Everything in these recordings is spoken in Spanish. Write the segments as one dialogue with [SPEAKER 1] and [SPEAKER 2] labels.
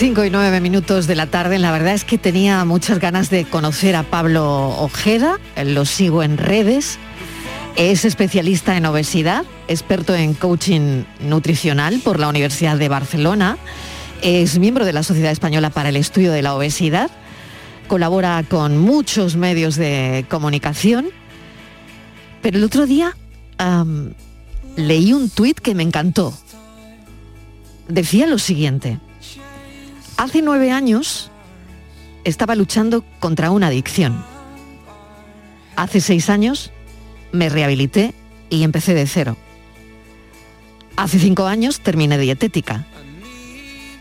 [SPEAKER 1] 5 y 9 minutos de la tarde. La verdad es que tenía muchas ganas de conocer a Pablo Ojeda. Lo sigo en redes. Es especialista en obesidad, experto en coaching nutricional por la Universidad de Barcelona. Es miembro de la Sociedad Española para el Estudio de la Obesidad. Colabora con muchos medios de comunicación. Pero el otro día leí un tuit que me encantó. Decía lo siguiente. Hace nueve años estaba luchando contra una adicción. Hace seis años me rehabilité y empecé de cero. Hace cinco años terminé dietética.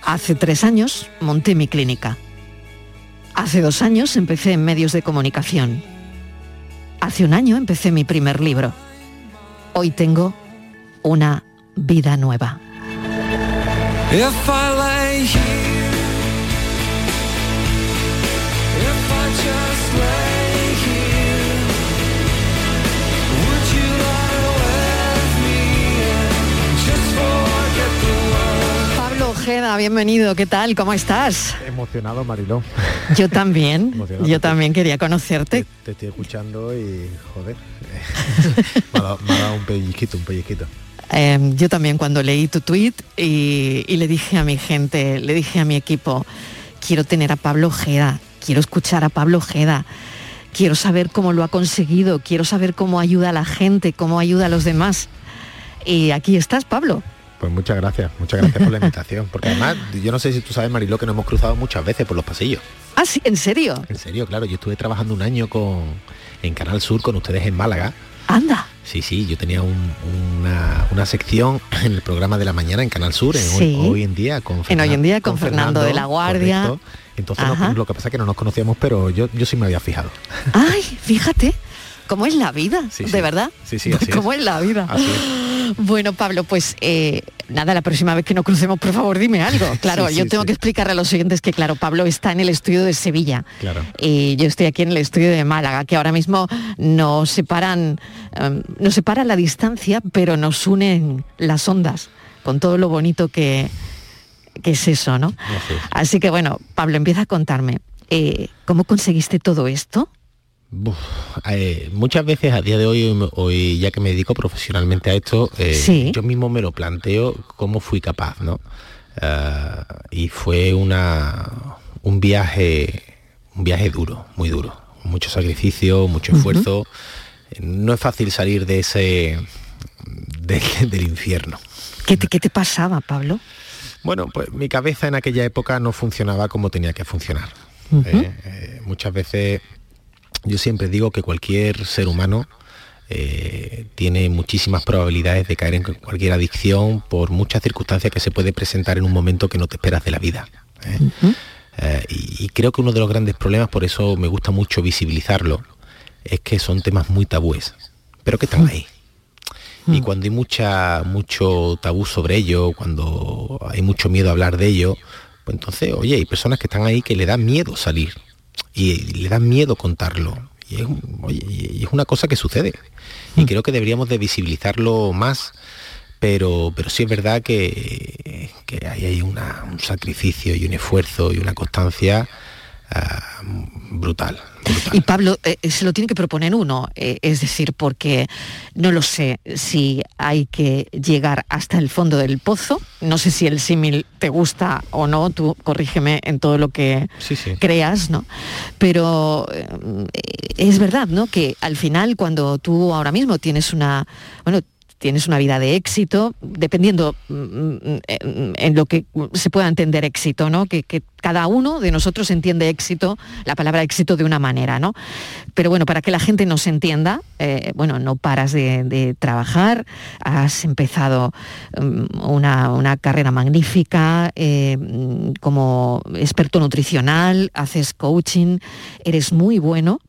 [SPEAKER 1] Hace tres años monté mi clínica. Hace dos años empecé en medios de comunicación. Hace un año empecé mi primer libro. Hoy tengo una vida nueva. Bienvenido. ¿Qué tal? ¿Cómo estás?
[SPEAKER 2] Emocionado, Mariló.
[SPEAKER 1] Yo también.
[SPEAKER 2] Emocionado.
[SPEAKER 1] Yo también quería conocerte.
[SPEAKER 2] Te estoy escuchando y, joder, me, ha dado, me ha dado un pellizquito, un pellizquito.
[SPEAKER 1] Eh, yo también cuando leí tu tweet y, y le dije a mi gente, le dije a mi equipo, quiero tener a Pablo Ojeda, quiero escuchar a Pablo Ojeda, quiero saber cómo lo ha conseguido, quiero saber cómo ayuda a la gente, cómo ayuda a los demás. Y aquí estás, Pablo.
[SPEAKER 2] Pues muchas gracias, muchas gracias por la invitación. Porque además, yo no sé si tú sabes, Mariló, que nos hemos cruzado muchas veces por los pasillos.
[SPEAKER 1] Ah, sí, ¿en serio?
[SPEAKER 2] En serio, claro, yo estuve trabajando un año con, en Canal Sur con ustedes en Málaga.
[SPEAKER 1] Anda.
[SPEAKER 2] Sí, sí, yo tenía un- una, una sección en el programa de la mañana en Canal Sur, en
[SPEAKER 1] Sí.
[SPEAKER 2] hoy, Hoy en día con
[SPEAKER 1] En Hoy en Día con Fernando de la Guardia.
[SPEAKER 2] correcto. Entonces lo que pasa es que no nos conocíamos, pero yo, yo sí me había fijado.
[SPEAKER 1] Ay, fíjate, cómo es la vida,
[SPEAKER 2] Sí,
[SPEAKER 1] de
[SPEAKER 2] sí.
[SPEAKER 1] verdad.
[SPEAKER 2] Sí, sí, así
[SPEAKER 1] cómo
[SPEAKER 2] es.
[SPEAKER 1] es la vida.
[SPEAKER 2] Así es.
[SPEAKER 1] Bueno, Pablo, pues eh, nada, la próxima vez que nos crucemos, por favor, dime algo. Claro,
[SPEAKER 2] Sí,
[SPEAKER 1] yo tengo que explicarle a los siguientes que, claro, Pablo está en el estudio de Sevilla.
[SPEAKER 2] Claro.
[SPEAKER 1] Y yo estoy aquí en el estudio de Málaga, que ahora mismo nos separan, em, nos separa la distancia, pero nos unen las ondas, con todo lo bonito que, que es eso, ¿no?
[SPEAKER 2] Así
[SPEAKER 1] que bueno, Pablo, empieza a contarme, eh, ¿cómo conseguiste todo esto?
[SPEAKER 2] Eh, muchas veces a día de hoy, hoy ya que me dedico profesionalmente a esto, eh,
[SPEAKER 1] Sí.
[SPEAKER 2] yo mismo me lo planteo cómo fui capaz, ¿no? Ah, y fue una un viaje, un viaje duro, muy duro, mucho sacrificio, mucho esfuerzo. Eh, No es fácil salir de ese de- del infierno.
[SPEAKER 1] ¿Qué te, qué te pasaba, Pablo?
[SPEAKER 2] Bueno, pues mi cabeza en aquella época no funcionaba como tenía que funcionar. Eh, eh, muchas veces yo siempre digo que cualquier ser humano eh, tiene muchísimas probabilidades de caer en cualquier adicción por muchas circunstancias que se puede presentar en un momento que no te esperas de la vida. y, y creo que uno de los grandes problemas, por eso me gusta mucho visibilizarlo, es que son temas muy tabúes, pero que están ahí. Y cuando hay mucha, mucho tabú sobre ello, cuando hay mucho miedo a hablar de ello, pues entonces, oye, hay personas que están ahí que le da miedo salir y le da miedo contarlo. Y es, un- oye, y es una cosa que sucede. Y creo que deberíamos de visibilizarlo más, pero, pero sí es verdad que, que ahí hay una- un sacrificio y un esfuerzo y una constancia ah, brutal. brutal.
[SPEAKER 1] Y Pablo, eh, se lo tiene que proponer uno, eh, es decir, porque no lo sé si hay que llegar hasta el fondo del pozo, no sé si el símil te gusta o no, tú corrígeme en todo lo que
[SPEAKER 2] Sí, sí.
[SPEAKER 1] creas, ¿no? Pero eh, es verdad, ¿no? Que al final cuando tú ahora mismo tienes una, bueno, tienes una vida de éxito, dependiendo mm, mm, en en lo que se pueda entender éxito, ¿no? Que, cada uno de nosotros entiende éxito, la palabra éxito de una manera, ¿no? Pero bueno, para que la gente nos entienda, eh, bueno, no paras de, trabajar, has empezado mm, una, una carrera magnífica eh, mm, como experto nutricional, haces coaching, eres muy bueno.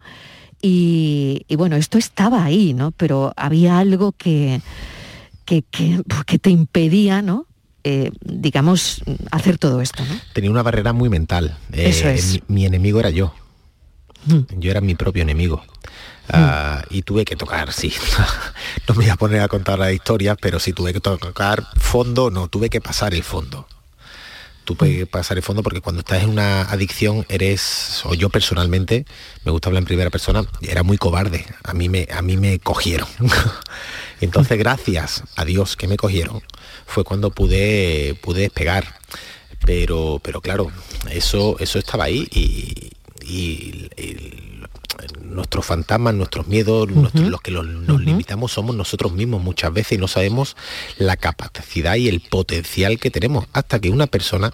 [SPEAKER 1] Y, y bueno, esto estaba ahí, ¿no? Pero había algo que, que, que- que te impedía, ¿no? Eh, digamos, hacer todo esto, ¿no?
[SPEAKER 2] Tenía una barrera muy mental. Eh,
[SPEAKER 1] Eso es.
[SPEAKER 2] Mi, mi enemigo era yo.
[SPEAKER 1] Mm.
[SPEAKER 2] Yo era mi propio enemigo. Ah, y tuve que tocar, sí. no me voy a poner a contar las historias, pero sí tuve que tocar fondo, no, tuve que pasar el fondo. Tuve que pasar el fondo porque cuando estás en una adicción eres, o yo personalmente, me gusta hablar en primera persona, era muy cobarde. A mí me, a mí me cogieron. Entonces, gracias a Dios que me cogieron, fue cuando pude, pude despegar. Pero, pero claro, eso, eso estaba ahí y nuestros fantasmas, nuestros miedos, nuestros- los que los- nos limitamos somos nosotros mismos muchas veces y no sabemos la capacidad y el potencial que tenemos. Hasta que una persona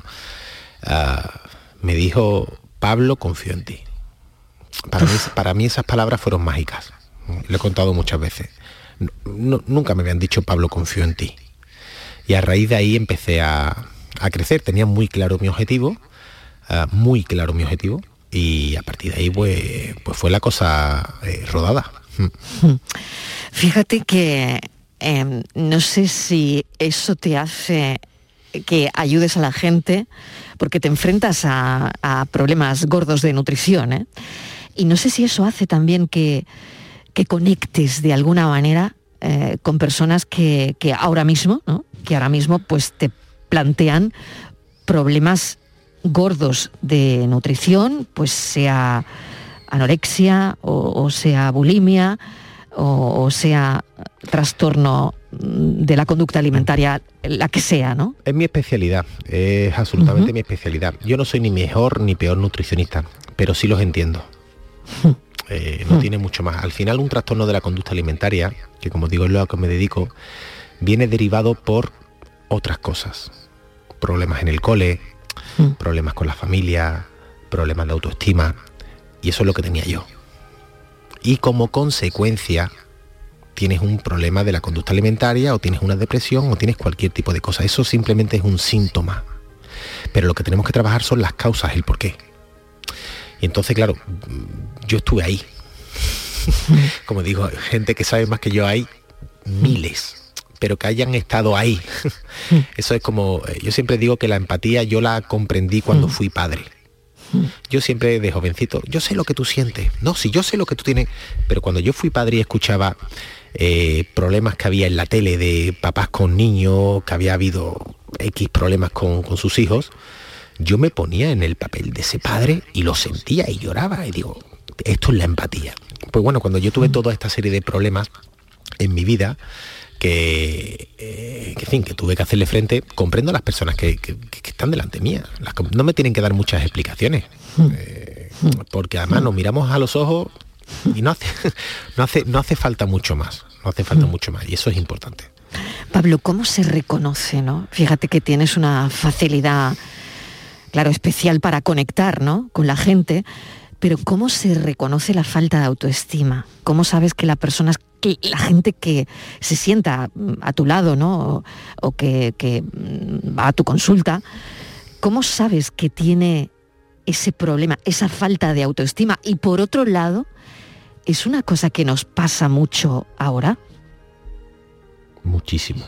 [SPEAKER 2] ah, me dijo, Pablo, confío en ti. Para mí, para mí esas palabras fueron mágicas. Lo he contado muchas veces. No- nunca me habían dicho, Pablo, confío en ti. Y a raíz de ahí empecé a, a crecer. Tenía muy claro mi objetivo, ah, muy claro mi objetivo. Y a partir de ahí pues, pues fue la cosa eh, rodada.
[SPEAKER 1] Fíjate que em, no sé si eso te hace que ayudes a la gente, porque te enfrentas a, a problemas gordos de nutrición, ¿eh? y no sé si eso hace también que, que conectes de alguna manera eh, con personas que, que ahora mismo, ¿no? que ahora mismo pues te plantean problemas gordos de nutrición, pues sea anorexia o, o sea bulimia o, o sea trastorno mm, de la conducta alimentaria, la que sea, ¿no?
[SPEAKER 2] Es mi especialidad, es absolutamente mi especialidad. Yo no soy ni mejor ni peor nutricionista, pero sí los entiendo. Eh, no tiene mucho más. Al final un trastorno de la conducta alimentaria, que como digo es lo a que me dedico, viene derivado por otras cosas. Problemas en el cole, problemas con la familia, problemas de autoestima. Y eso es lo que tenía yo. Y como consecuencia tienes un problema de la conducta alimentaria o tienes una depresión o tienes cualquier tipo de cosa. Eso simplemente es un síntoma. Pero lo que tenemos que trabajar son las causas, el por qué. Y entonces, claro, mm, yo estuve ahí. Como digo, gente que sabe más que yo hay miles, pero que hayan estado ahí. Eso es como, eh, yo siempre digo que la empatía yo la comprendí cuando fui padre. Yo siempre de jovencito, yo sé lo que tú sientes. No, si yo sé lo que tú tienes, pero cuando yo fui padre y escuchaba eh, problemas que había en la tele de papás con niños, que había habido X problemas con, con sus hijos, yo me ponía en el papel de ese padre y lo sentía y lloraba y digo, esto es la empatía. Pues bueno, cuando yo tuve toda esta serie de problemas en mi vida, que, eh, que, en fin, que tuve que hacerle frente, comprendo a las personas que, que- que están delante mía. Las no me tienen que dar muchas explicaciones. eh, porque además nos miramos a los ojos y no hace, no hace, no hace falta mucho más. No hace falta mucho más. Y eso es importante.
[SPEAKER 1] Pablo, ¿cómo se reconoce, no? Fíjate que tienes una facilidad, claro, especial para conectar, ¿no? Con la gente, pero ¿cómo se reconoce la falta de autoestima? ¿Cómo sabes que la persona, que la gente que se sienta mm, a tu lado, ¿no? O, que, que, mm, va a tu consulta, ¿cómo sabes que tiene ese problema, esa falta de autoestima? Y por otro lado, ¿es una cosa que nos pasa mucho ahora?
[SPEAKER 2] Muchísimo.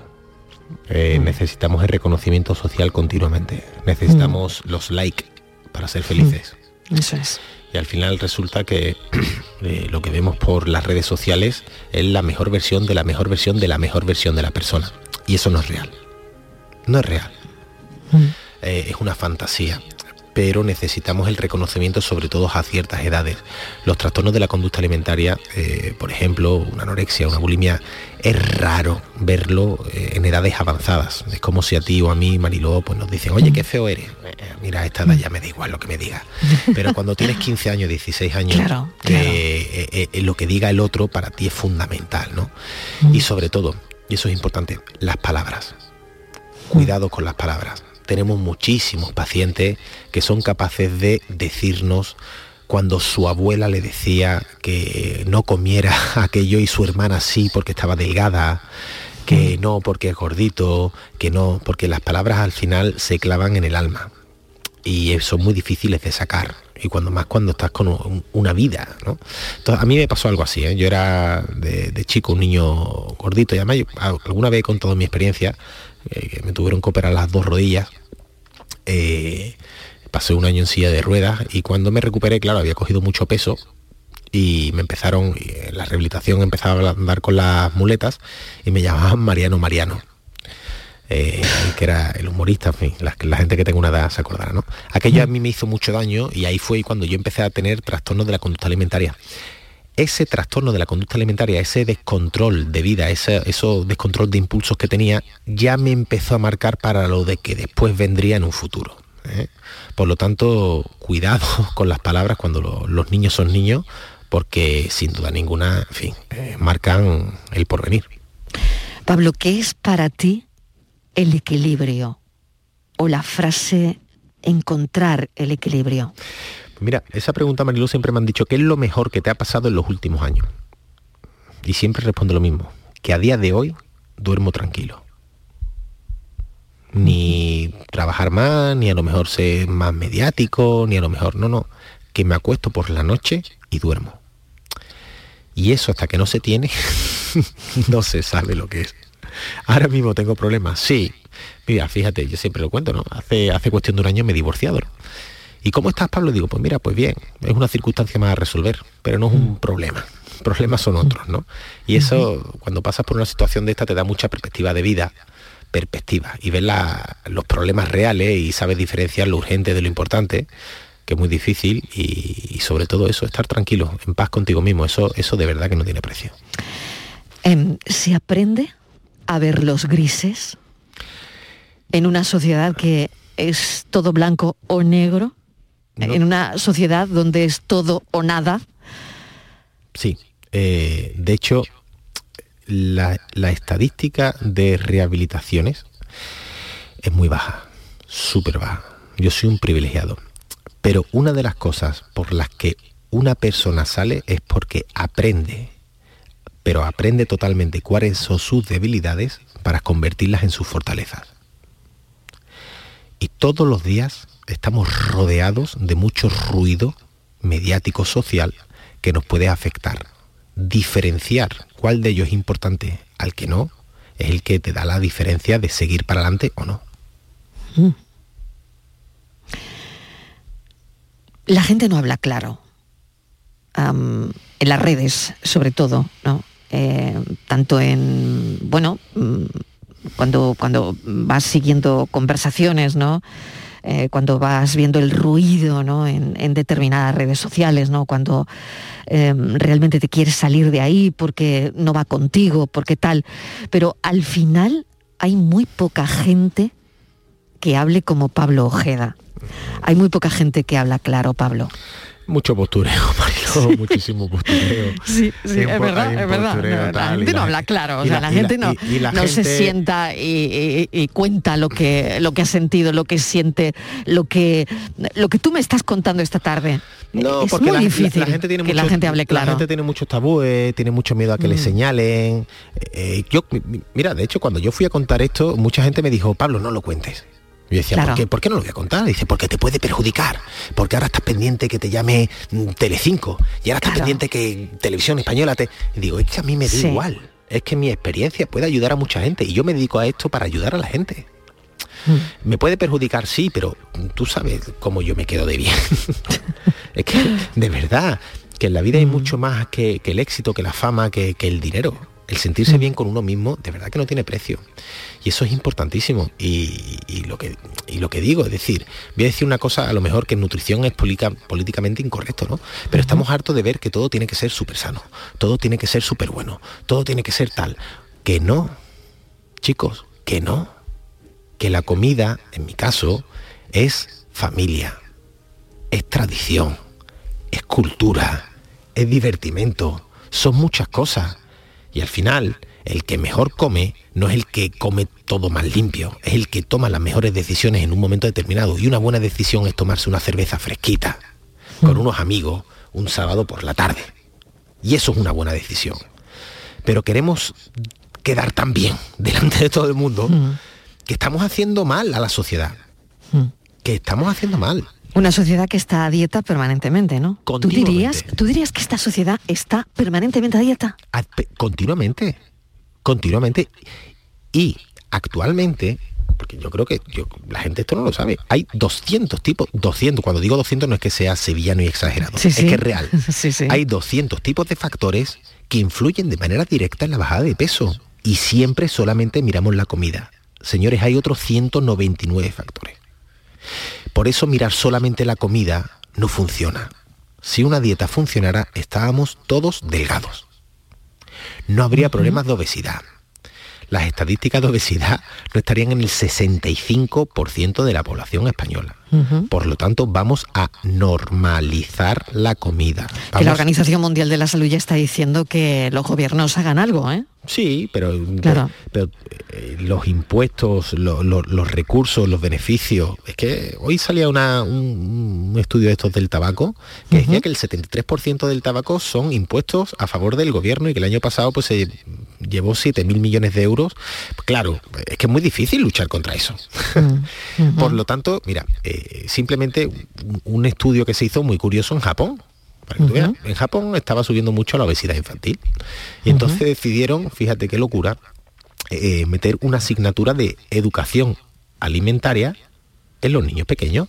[SPEAKER 2] Eh, Necesitamos el reconocimiento social continuamente. Necesitamos los likes para ser felices.
[SPEAKER 1] Eso es.
[SPEAKER 2] Y al final resulta que eh, lo que vemos por las redes sociales es la mejor versión de la mejor versión de la mejor versión de la persona. Y eso no es real. No es real. Eh, es una fantasía. Pero necesitamos el reconocimiento sobre todo a ciertas edades. Los trastornos de la conducta alimentaria, eh, por ejemplo, una anorexia, una bulimia, es raro verlo eh, en edades avanzadas. Es como si a ti o a mí, Mariló, pues nos dicen, oye, qué feo eres. Eh, mira, a esta edad ya me da igual lo que me diga. Pero cuando tienes 15 años, 16 años,
[SPEAKER 1] Claro, claro.
[SPEAKER 2] lo que diga el otro para ti es fundamental, ¿no? Y sobre todo, y eso es importante, las palabras. Cuidado con las palabras. Tenemos muchísimos pacientes que son capaces de decirnos cuando su abuela le decía que no comiera aquello y su hermana sí porque estaba delgada, que no porque es gordito, que no, porque las palabras al final se clavan en el alma. Y son muy difíciles de sacar y cuando más cuando estás con un- una vida ¿no? Entonces, a mí me pasó algo así ¿eh? yo era de, chico un niño gordito y además yo, alguna vez he contado mi experiencia eh, que me tuvieron que operar las dos rodillas eh, pasé un año en silla de ruedas y cuando me recuperé claro había cogido mucho peso y me empezaron la rehabilitación empezaba a andar con las muletas y me llamaban Mariano Mariano eh, que era el humorista, en fin, la, la gente que tenga una edad se acordará, ¿no? Aquello a mí me hizo mucho daño y ahí fue cuando yo empecé a tener trastornos de la conducta alimentaria. Ese trastorno de la conducta alimentaria, ese descontrol de vida, ese eso descontrol de impulsos que tenía, ya me empezó a marcar para lo de que después vendría en un futuro. ¿eh? Por lo tanto, cuidado con las palabras cuando lo- los niños son niños, porque sin duda ninguna, en fin, eh, marcan el porvenir.
[SPEAKER 1] Pablo, ¿qué es para ti el equilibrio? O la frase encontrar el equilibrio.
[SPEAKER 2] Mira, esa pregunta, Marilu, siempre me han dicho, ¿qué es lo mejor que te ha pasado en los últimos años? Y siempre respondo lo mismo, que a día de hoy duermo tranquilo. Ni trabajar más, ni a lo mejor ser más mediático, ni a lo mejor, no, no, que me acuesto por la noche y duermo. Y eso hasta que no se tiene, no se sabe lo que es. Ahora mismo tengo problemas, sí. Mira, fíjate, yo siempre lo cuento, ¿no? Hace, hace cuestión de un año me he divorciado. ¿no? ¿Y cómo estás, Pablo? Digo, pues mira, pues bien, es una circunstancia más a resolver, pero no es un problema. Problemas son otros, ¿no? Y eso, cuando pasas por una situación de esta, te da mucha perspectiva de vida, perspectiva, y ves la- los problemas reales y sabes diferenciar lo urgente de lo importante, que es muy difícil, y, y sobre todo eso, estar tranquilo, en paz contigo mismo, eso, eso de verdad que no tiene precio.
[SPEAKER 1] Em, ¿Se aprende a ver los grises en una sociedad que es todo blanco o negro?
[SPEAKER 2] No.
[SPEAKER 1] En una sociedad donde es todo o nada.
[SPEAKER 2] Sí, eh, de hecho, la, la estadística de rehabilitaciones es muy baja, súper baja. Yo soy un privilegiado. Pero una de las cosas por las que una persona sale es porque aprende, pero aprende totalmente cuáles son sus debilidades para convertirlas en sus fortalezas. Y todos los días estamos rodeados de mucho ruido mediático social que nos puede afectar. Diferenciar cuál de ellos es importante al que no es el que te da la diferencia de seguir para adelante o no.
[SPEAKER 1] La gente no habla claro. En las redes, sobre todo, ¿no? Eh, tanto en, bueno, mm, cuando, cuando vas siguiendo conversaciones, ¿no? Eh, cuando vas viendo el ruido ¿no? en, determinadas redes sociales, ¿no? cuando eh, realmente te quieres salir de ahí porque no va contigo, porque tal. Pero al final hay muy poca gente que hable como Pablo Ojeda. Hay muy poca gente que habla claro, Pablo.
[SPEAKER 2] Mucho postureo, Mariló, muchísimo postureo.
[SPEAKER 1] Sí, sí, es verdad, es verdad. No, la
[SPEAKER 2] tal,
[SPEAKER 1] gente no
[SPEAKER 2] la-
[SPEAKER 1] habla claro, o sea,
[SPEAKER 2] la-
[SPEAKER 1] gente no,
[SPEAKER 2] y- y la
[SPEAKER 1] no se sienta y, cuenta lo que, lo que ha sentido, lo que siente, lo que, lo que tú me estás contando esta tarde.
[SPEAKER 2] No,
[SPEAKER 1] es
[SPEAKER 2] porque
[SPEAKER 1] muy difícil
[SPEAKER 2] la gente tiene
[SPEAKER 1] que la gente hable claro.
[SPEAKER 2] La gente tiene muchos tabúes, tiene mucho miedo a que le
[SPEAKER 1] Mm.
[SPEAKER 2] señalen. Eh, yo, mi- mi- mira, de hecho, cuando yo fui a contar esto, mucha gente me dijo, Pablo, no lo cuentes. Yo decía,
[SPEAKER 1] Claro.
[SPEAKER 2] ¿por, qué, ¿por qué no lo voy a contar? Dice, porque te puede perjudicar. Porque ahora estás pendiente que te llame mm, Telecinco. Y ahora estás
[SPEAKER 1] Claro.
[SPEAKER 2] pendiente que Televisión Española te... Y digo, es que a mí me da
[SPEAKER 1] Sí.
[SPEAKER 2] igual. Es que mi experiencia puede ayudar a mucha gente. Y yo me dedico a esto para ayudar a la gente.
[SPEAKER 1] Mm.
[SPEAKER 2] Me puede perjudicar, sí, pero tú sabes cómo yo me quedo de bien. es que, de verdad, que en la vida hay mucho más que, que el éxito, que la fama, que, que el dinero. El sentirse bien con uno mismo, de verdad que no tiene precio. Y eso es importantísimo. Y, y lo que, y lo que digo, es decir, voy a decir una cosa, a lo mejor que en nutrición es políticamente incorrecto, ¿no? Pero estamos hartos de ver que todo tiene que ser súper sano, todo tiene que ser súper bueno, todo tiene que ser tal. Que no, chicos, que no que la comida, en mi caso, es familia, es tradición, es cultura, es divertimento, son muchas cosas. Y al final, el que mejor come no es el que come todo más limpio, es el que toma las mejores decisiones en un momento determinado. Y una buena decisión es tomarse una cerveza fresquita, con unos amigos, un sábado por la tarde. Y eso es una buena decisión. Pero queremos quedar tan bien delante de todo el mundo que estamos haciendo mal a la sociedad. Que estamos haciendo mal.
[SPEAKER 1] Una sociedad que está a dieta permanentemente, ¿no? ¿Tú dirías, ¿Tú dirías que esta sociedad está permanentemente a dieta?
[SPEAKER 2] A- Continuamente. Continuamente. Y actualmente, porque yo creo que yo- la gente esto no lo sabe, hay 200 tipos, 200, cuando digo 200 no es que sea sevillano y exagerado,
[SPEAKER 1] Sí,
[SPEAKER 2] es
[SPEAKER 1] sí.
[SPEAKER 2] que es real.
[SPEAKER 1] Sí.
[SPEAKER 2] Hay 200 tipos de factores que influyen de manera directa en la bajada de peso. Y siempre solamente miramos la comida. Señores, hay otros 199 factores. Por eso mirar solamente la comida no funciona. Si una dieta funcionara, estábamos todos delgados. No habría problemas de obesidad. Las estadísticas de obesidad no estarían en el 65% de la población española. Por lo tanto, vamos a normalizar la comida.
[SPEAKER 1] Que la Organización Mundial de la Salud ya está diciendo que los gobiernos hagan algo, ¿eh?
[SPEAKER 2] Sí, pero,
[SPEAKER 1] Claro.
[SPEAKER 2] pero, eh, los impuestos, lo- lo- los recursos, los beneficios. Es que hoy salía una- un, un estudio de estos del tabaco que decía que el 73% del tabaco son impuestos a favor del gobierno y que el año pasado pues se llevó 7.000 millones de euros. Claro, es que es muy difícil luchar contra eso. Por lo tanto, mira, eh, simplemente un estudio que se hizo muy curioso en Japón. Para que tú veas, en Japón estaba subiendo mucho la obesidad infantil. Y entonces decidieron, fíjate qué locura, eh, meter una asignatura de educación alimentaria en los niños pequeños.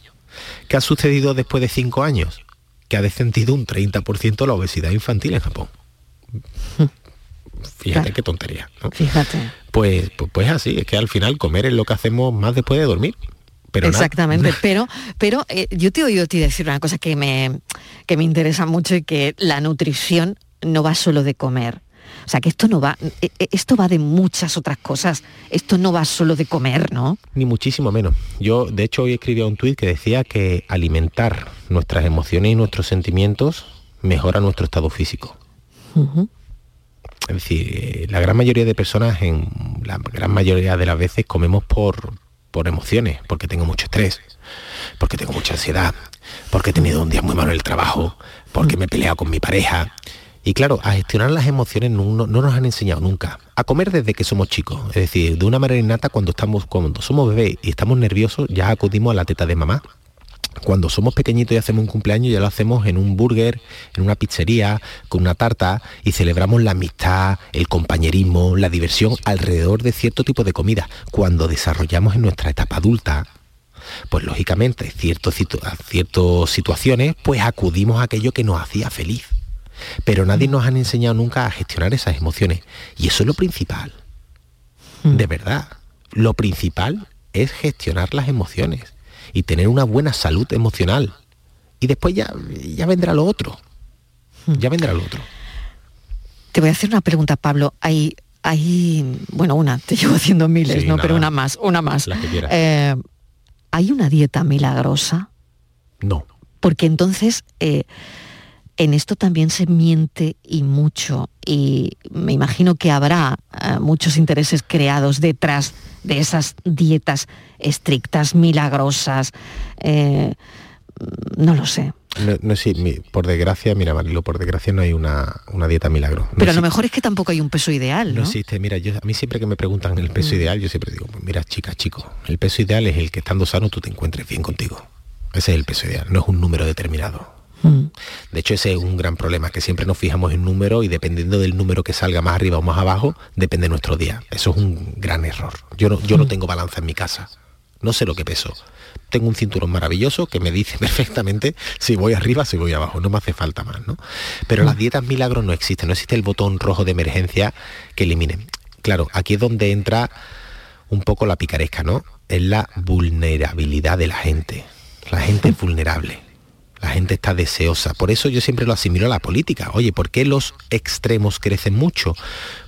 [SPEAKER 2] ¿Qué ha sucedido después de cinco años? Que ha descendido un 30% la obesidad infantil en Japón. Fíjate
[SPEAKER 1] Claro.
[SPEAKER 2] qué tontería. ¿no?
[SPEAKER 1] Fíjate.
[SPEAKER 2] Pues, pues, pues así, es que al final comer es lo que hacemos más después de dormir. Pero.
[SPEAKER 1] Exactamente, pero, pero eh, yo te he oído a ti decir una cosa que me, que me interesa mucho y que la nutrición no va solo de comer. O sea, que esto no va, eh, eh, esto va de muchas otras cosas. Esto no va solo de comer, ¿no?
[SPEAKER 2] Ni muchísimo menos. Yo, de hecho, hoy escribía un tuit que decía que alimentar nuestras emociones y nuestros sentimientos mejora nuestro estado físico. Es decir, la gran mayoría de personas, en la gran mayoría de las veces, comemos por, por emociones, porque tengo mucho estrés, porque tengo mucha ansiedad, porque he tenido un día muy malo en el trabajo, porque me he peleado con mi pareja. Y claro, a gestionar las emociones no, no- no nos han enseñado nunca. A comer desde que somos chicos. Es decir, de una manera innata cuando estamos, cuando somos bebés y estamos nerviosos, ya acudimos a la teta de mamá. Cuando somos pequeñitos y hacemos un cumpleaños, ya lo hacemos en un burger, en una pizzería, con una tarta, y celebramos la amistad, el compañerismo, la diversión alrededor de cierto tipo de comida. Cuando desarrollamos en nuestra etapa adulta, pues lógicamente situ- a ciertas situaciones, pues acudimos a aquello que nos hacía feliz. Pero nadie nos han enseñado nunca a gestionar esas emociones. Y eso es lo principal. De verdad. Lo principal es gestionar las emociones y tener una buena salud emocional. Y después ya, ya vendrá lo otro. Ya vendrá lo otro.
[SPEAKER 1] Te voy a hacer una pregunta, Pablo. Hay, hay, bueno, una, te llevo haciendo miles,
[SPEAKER 2] Sí,
[SPEAKER 1] ¿no?
[SPEAKER 2] nada.
[SPEAKER 1] Pero una más, una más.
[SPEAKER 2] La que quieras.
[SPEAKER 1] Eh, ¿Hay una dieta milagrosa?
[SPEAKER 2] No.
[SPEAKER 1] Porque entonces eh, en esto también se miente y mucho. Y me imagino que habrá eh, muchos intereses creados detrás de esas dietas estrictas, milagrosas. eh, no lo sé.
[SPEAKER 2] No, no, sí, mi- por desgracia, mira Marilo, por desgracia no hay una, una dieta milagro. No
[SPEAKER 1] Pero a lo mejor es que tampoco hay un peso ideal,
[SPEAKER 2] No
[SPEAKER 1] ¿no?
[SPEAKER 2] existe, mira, yo, a mí siempre que me preguntan el
[SPEAKER 1] Mm.
[SPEAKER 2] peso ideal, yo siempre digo, pues mira, chica, chico, el peso ideal es el que estando sano tú te encuentres bien contigo. Ese es el peso ideal, no es un número determinado.
[SPEAKER 1] Mm.
[SPEAKER 2] De hecho, ese es un gran problema, que siempre nos fijamos en número y dependiendo del número que salga más arriba o más abajo, depende nuestro día. Eso es un gran error. Yo no, yo no tengo balanza en mi casa. No sé lo que peso. Tengo un cinturón maravilloso que me dice perfectamente si voy arriba, si voy abajo. No me hace falta más, ¿no? Pero las dietas milagros no existen. No existe el botón rojo de emergencia que elimine. Claro, aquí es donde entra un poco la picaresca, ¿no? Es la vulnerabilidad de la gente. La gente es vulnerable. La gente está deseosa. Por eso yo siempre lo asimilo a la política. Oye, ¿por qué los extremos crecen mucho?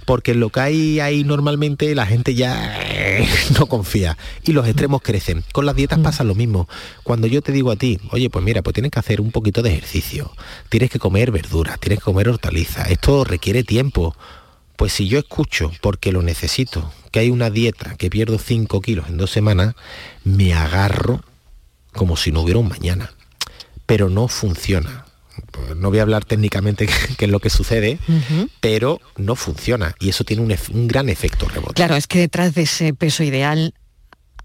[SPEAKER 2] Porque en lo que hay ahí normalmente la gente ya eh, no confía. Y los extremos crecen. Con las dietas pasa lo mismo. Cuando yo te digo a ti, oye, pues mira, pues tienes que hacer un poquito de ejercicio. Tienes que comer verduras, tienes que comer hortalizas. Esto requiere tiempo. Pues si yo escucho, porque lo necesito, que hay una dieta que pierdo 5 kilos en dos semanas, me agarro como si no hubiera un mañana. Pero no funciona. Pues no voy a hablar técnicamente qué es lo que sucede, pero no funciona. Y eso tiene un, un gran efecto rebote.
[SPEAKER 1] Claro, es que detrás de ese peso ideal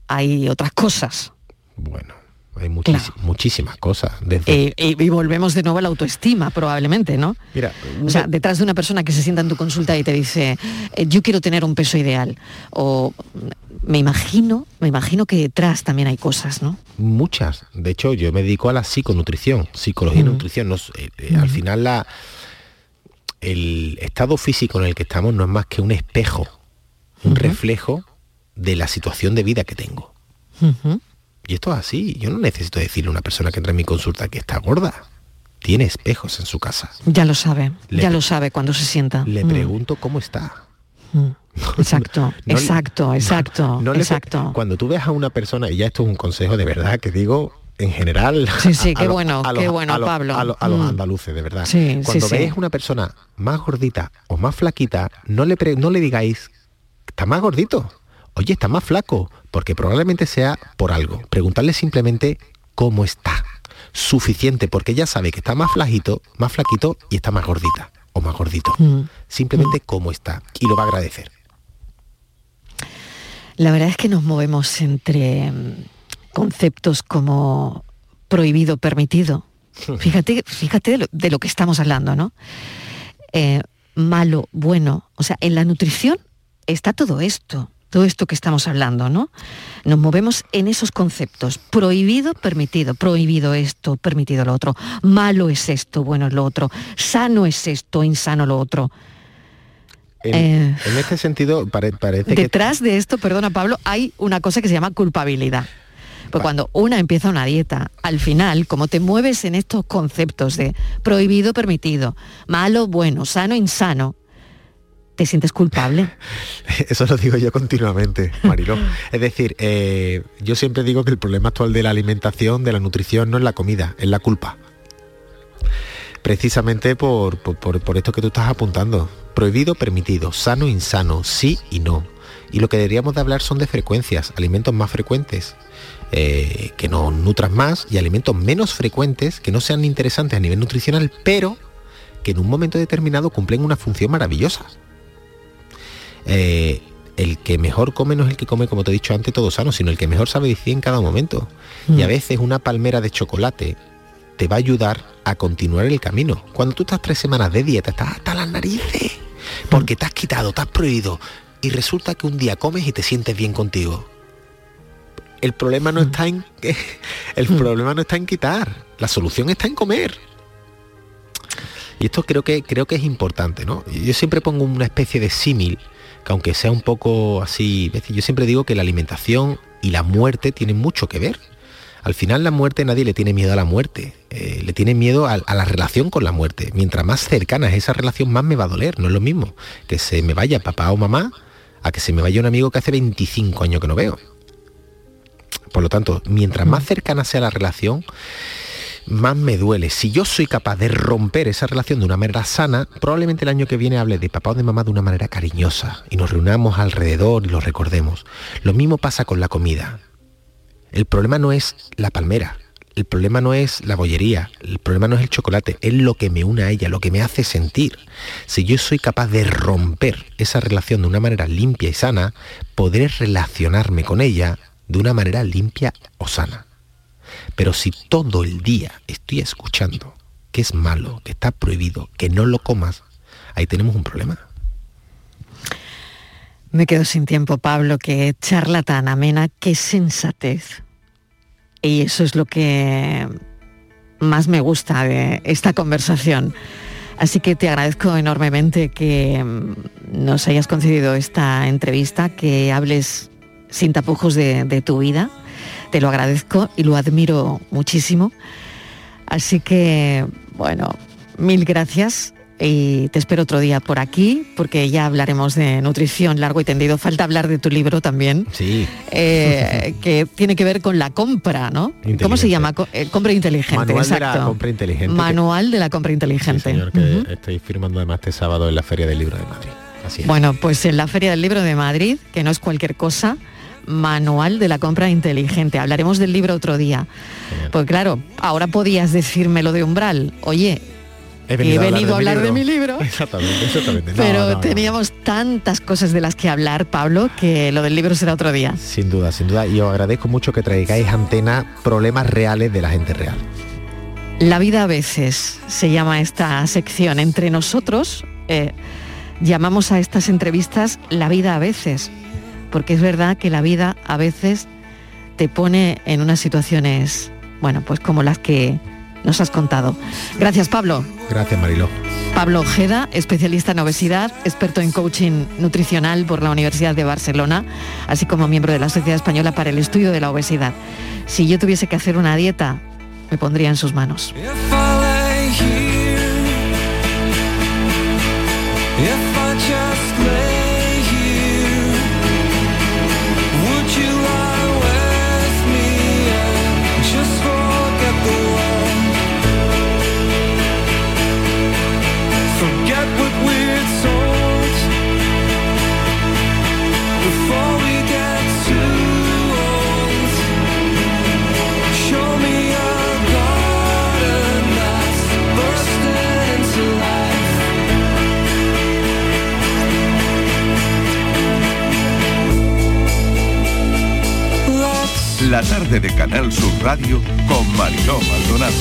[SPEAKER 1] hay otras cosas.
[SPEAKER 2] Bueno, hay muchis- muchísimas cosas. Desde,
[SPEAKER 1] Eh, y, y volvemos de nuevo a la autoestima, probablemente, ¿no?
[SPEAKER 2] Mira,
[SPEAKER 1] O sea, detrás de una persona que se sienta en tu consulta y te dice, eh, yo quiero tener un peso ideal. O mm, me imagino, me imagino que detrás también hay cosas, ¿no?
[SPEAKER 2] Muchas. De hecho, yo me dedico a la psiconutrición, psicología y
[SPEAKER 1] Ujú.
[SPEAKER 2] nutrición. Eh, eh, Al final, la, el estado físico en el que estamos no es más que un espejo, un reflejo de la situación de vida que tengo. Y esto es así. Yo no necesito decirle a una persona que entra en mi consulta que está gorda. Tiene espejos en su casa.
[SPEAKER 1] Ya lo sabe,
[SPEAKER 2] Le-
[SPEAKER 1] ya lo sabe cuando se sienta.
[SPEAKER 2] Le
[SPEAKER 1] Mm,
[SPEAKER 2] pregunto cómo está.
[SPEAKER 1] mm. Exacto,
[SPEAKER 2] No
[SPEAKER 1] exacto, exacto,
[SPEAKER 2] No le-
[SPEAKER 1] exacto.
[SPEAKER 2] Cuando tú ves a una persona, y ya esto es un consejo de verdad que digo en general.
[SPEAKER 1] Sí, sí,
[SPEAKER 2] a
[SPEAKER 1] qué bueno,
[SPEAKER 2] los-
[SPEAKER 1] qué bueno,
[SPEAKER 2] a los-
[SPEAKER 1] Pablo.
[SPEAKER 2] A, los- a los
[SPEAKER 1] Mm.
[SPEAKER 2] andaluces, de verdad.
[SPEAKER 1] Sí,
[SPEAKER 2] Cuando
[SPEAKER 1] sí, sí.
[SPEAKER 2] veis una persona más gordita o más flaquita, no le, pre- no le digáis, está más gordito, oye, está más flaco, porque probablemente sea por algo. Preguntarle simplemente cómo está. Suficiente, porque ella sabe que está más flajito, más flaquito y está más gordita o más gordito.
[SPEAKER 1] Mm.
[SPEAKER 2] Simplemente cómo está. Y lo va a agradecer.
[SPEAKER 1] La verdad es que nos movemos entre mm, conceptos como prohibido, permitido. Fíjate, fíjate de lo, de lo que estamos hablando, ¿no? Eh, malo, bueno. O sea, en la nutrición está todo esto, todo esto que estamos hablando, ¿no? Nos movemos en esos conceptos. Prohibido, permitido. Prohibido esto, permitido lo otro. Malo es esto, bueno es lo otro. Sano es esto, insano lo otro.
[SPEAKER 2] En,
[SPEAKER 1] Eh,
[SPEAKER 2] en este sentido, pare- parece que
[SPEAKER 1] Detrás de esto, perdona Pablo, hay una cosa que se llama culpabilidad. Pues cuando una empieza una dieta, al final, como te mueves en estos conceptos de prohibido, permitido, malo, bueno, sano, insano, te sientes culpable.
[SPEAKER 2] Eso lo digo yo continuamente, Mariló. Es decir, eh, yo siempre digo que el problema actual de la alimentación, de la nutrición, no es la comida, es la culpa. Precisamente por- por esto que tú estás apuntando. Prohibido, permitido, sano, insano, sí y no. Y lo que deberíamos de hablar son de frecuencias, alimentos más frecuentes, eh, que nos nutran más, y alimentos menos frecuentes, que no sean interesantes a nivel nutricional, pero que en un momento determinado cumplen una función maravillosa eh, el que mejor come no es el que come, como te he dicho antes, todo sano, sino el que mejor sabe decir en cada momento. Y a veces una palmera de chocolate te va a ayudar a continuar el camino. Cuando tú estás tres semanas de dieta, estás hasta las narices, porque te has quitado, te has prohibido, y resulta que un día comes y te sientes bien contigo. El problema no está en el problema no está en quitar, la solución está en comer. Y esto creo que creo que es importante, ¿no? Yo siempre pongo una especie de símil, que aunque sea un poco así, yo siempre digo que la alimentación y la muerte tienen mucho que ver. Al final la muerte nadie le tiene miedo a la muerte, eh, le tiene miedo a, a la relación con la muerte. Mientras más cercana es esa relación, más me va a doler. No es lo mismo que se me vaya papá o mamá a que se me vaya un amigo que hace 25 años que no veo. Por lo tanto, mientras más cercana sea la relación, más me duele. Si yo soy capaz de romper esa relación de una manera sana, probablemente el año que viene hable de papá o de mamá de una manera cariñosa y nos reunamos alrededor y los recordemos. Lo mismo pasa con la comida. El problema no es la palmera, el problema no es la bollería, el problema no es el chocolate, es lo que me une a ella, lo que me hace sentir. Si yo soy capaz de romper esa relación de una manera limpia y sana, podré relacionarme con ella de una manera limpia o sana. Pero si todo el día estoy escuchando que es malo, que está prohibido, que no lo comas, ahí tenemos un problema.
[SPEAKER 1] Me quedo sin tiempo, Pablo, que charla tan amena, qué sensatez. Y eso es lo que más me gusta de esta conversación. Así que te agradezco enormemente que mm, nos hayas concedido esta entrevista, que hables sin tapujos de tu vida. Te lo agradezco y lo admiro muchísimo. Así que, bueno, mil gracias y te espero otro día por aquí, porque ya hablaremos de nutrición largo y tendido. Falta hablar de tu libro también,
[SPEAKER 2] Sí.
[SPEAKER 1] eh, que tiene que ver con la compra, ¿no? ¿Cómo se llama? Eh, compra inteligente,
[SPEAKER 2] Manual de la
[SPEAKER 1] exacto.
[SPEAKER 2] compra inteligente, que-
[SPEAKER 1] Manual de la compra
[SPEAKER 2] Sí,
[SPEAKER 1] inteligente.
[SPEAKER 2] señor, que
[SPEAKER 1] Ujú.
[SPEAKER 2] estoy firmando además este sábado en la Feria del Libro de Madrid. Así es.
[SPEAKER 1] Bueno, pues en la Feria del Libro de Madrid, que no es cualquier cosa, Manual de la compra inteligente. Hablaremos del libro otro día.
[SPEAKER 2] Genial.
[SPEAKER 1] Pues claro, ahora podías decirme lo de umbral. Oye, he venido a hablar de mi libro.
[SPEAKER 2] Exactamente, exactamente. No,
[SPEAKER 1] pero
[SPEAKER 2] no, no.
[SPEAKER 1] teníamos tantas cosas de las que hablar, Pablo, que lo del libro será otro día.
[SPEAKER 2] Sin duda, sin duda. Y os agradezco mucho que traigáis antena problemas reales de la gente real.
[SPEAKER 1] La vida a veces se llama esta sección. Entre nosotros eh, llamamos a estas entrevistas la vida a veces, porque es verdad que la vida a veces te pone en unas situaciones, bueno, pues como las que nos has contado. Gracias, Pablo.
[SPEAKER 2] Gracias, Mariló.
[SPEAKER 1] Pablo Ojeda, especialista en obesidad, experto en coaching nutricional por la Universidad de Barcelona, así como miembro de la Sociedad Española para el Estudio de la Obesidad. Si yo tuviese que hacer una dieta, me pondría en sus manos.
[SPEAKER 3] La tarde de Canal Sur Radio con Mariló Maldonado.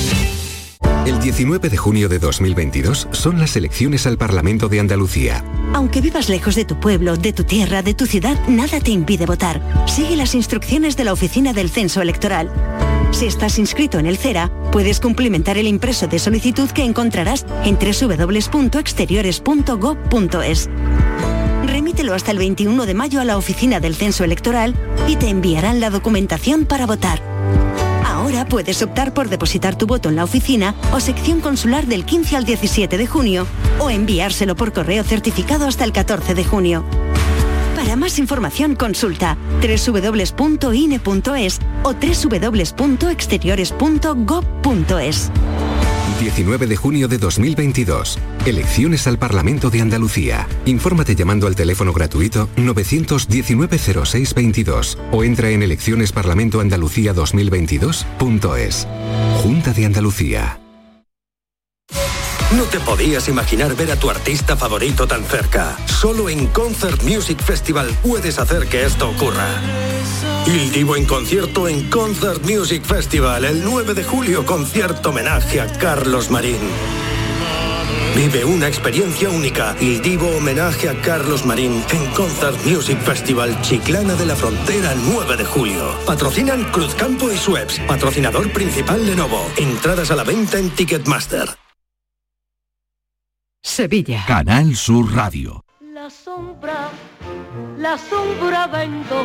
[SPEAKER 4] El 19 de junio de 2022 son las elecciones al Parlamento de Andalucía.
[SPEAKER 5] Aunque vivas lejos de tu pueblo, de tu tierra, de tu ciudad, nada te impide votar. Sigue las instrucciones de la Oficina del Censo Electoral. Si estás inscrito en el CERA, puedes cumplimentar el impreso de solicitud que encontrarás en www.exteriores.gov.es. Remítelo hasta el 21 de mayo a la Oficina del Censo Electoral y te enviarán la documentación para votar. Ahora puedes optar por depositar tu voto en la oficina o sección consular del 15 al 17 de junio o enviárselo por correo certificado hasta el 14 de junio. Para más información consulta www.ine.es o www.exteriores.gov.es.
[SPEAKER 4] 19 de junio de 2022. Elecciones al Parlamento de Andalucía. Infórmate llamando al teléfono gratuito 919-0622 o entra en eleccionesparlamentoandalucía2022.es. Junta de Andalucía.
[SPEAKER 6] No te podías imaginar ver a tu artista favorito tan cerca. Solo en Concert Music Festival puedes hacer que esto ocurra. Il Divo en concierto en Concert Music Festival el 9 de julio, concierto homenaje a Carlos Marín. Vive una experiencia única. Il Divo homenaje a Carlos Marín en Concert Music Festival Chiclana de la Frontera 9 de julio. Patrocinan Cruzcampo y Sueps. Patrocinador principal Lenovo. Entradas a la venta en Ticketmaster.
[SPEAKER 1] Sevilla.
[SPEAKER 3] Canal Sur Radio.
[SPEAKER 7] La sombra, la sombra vendó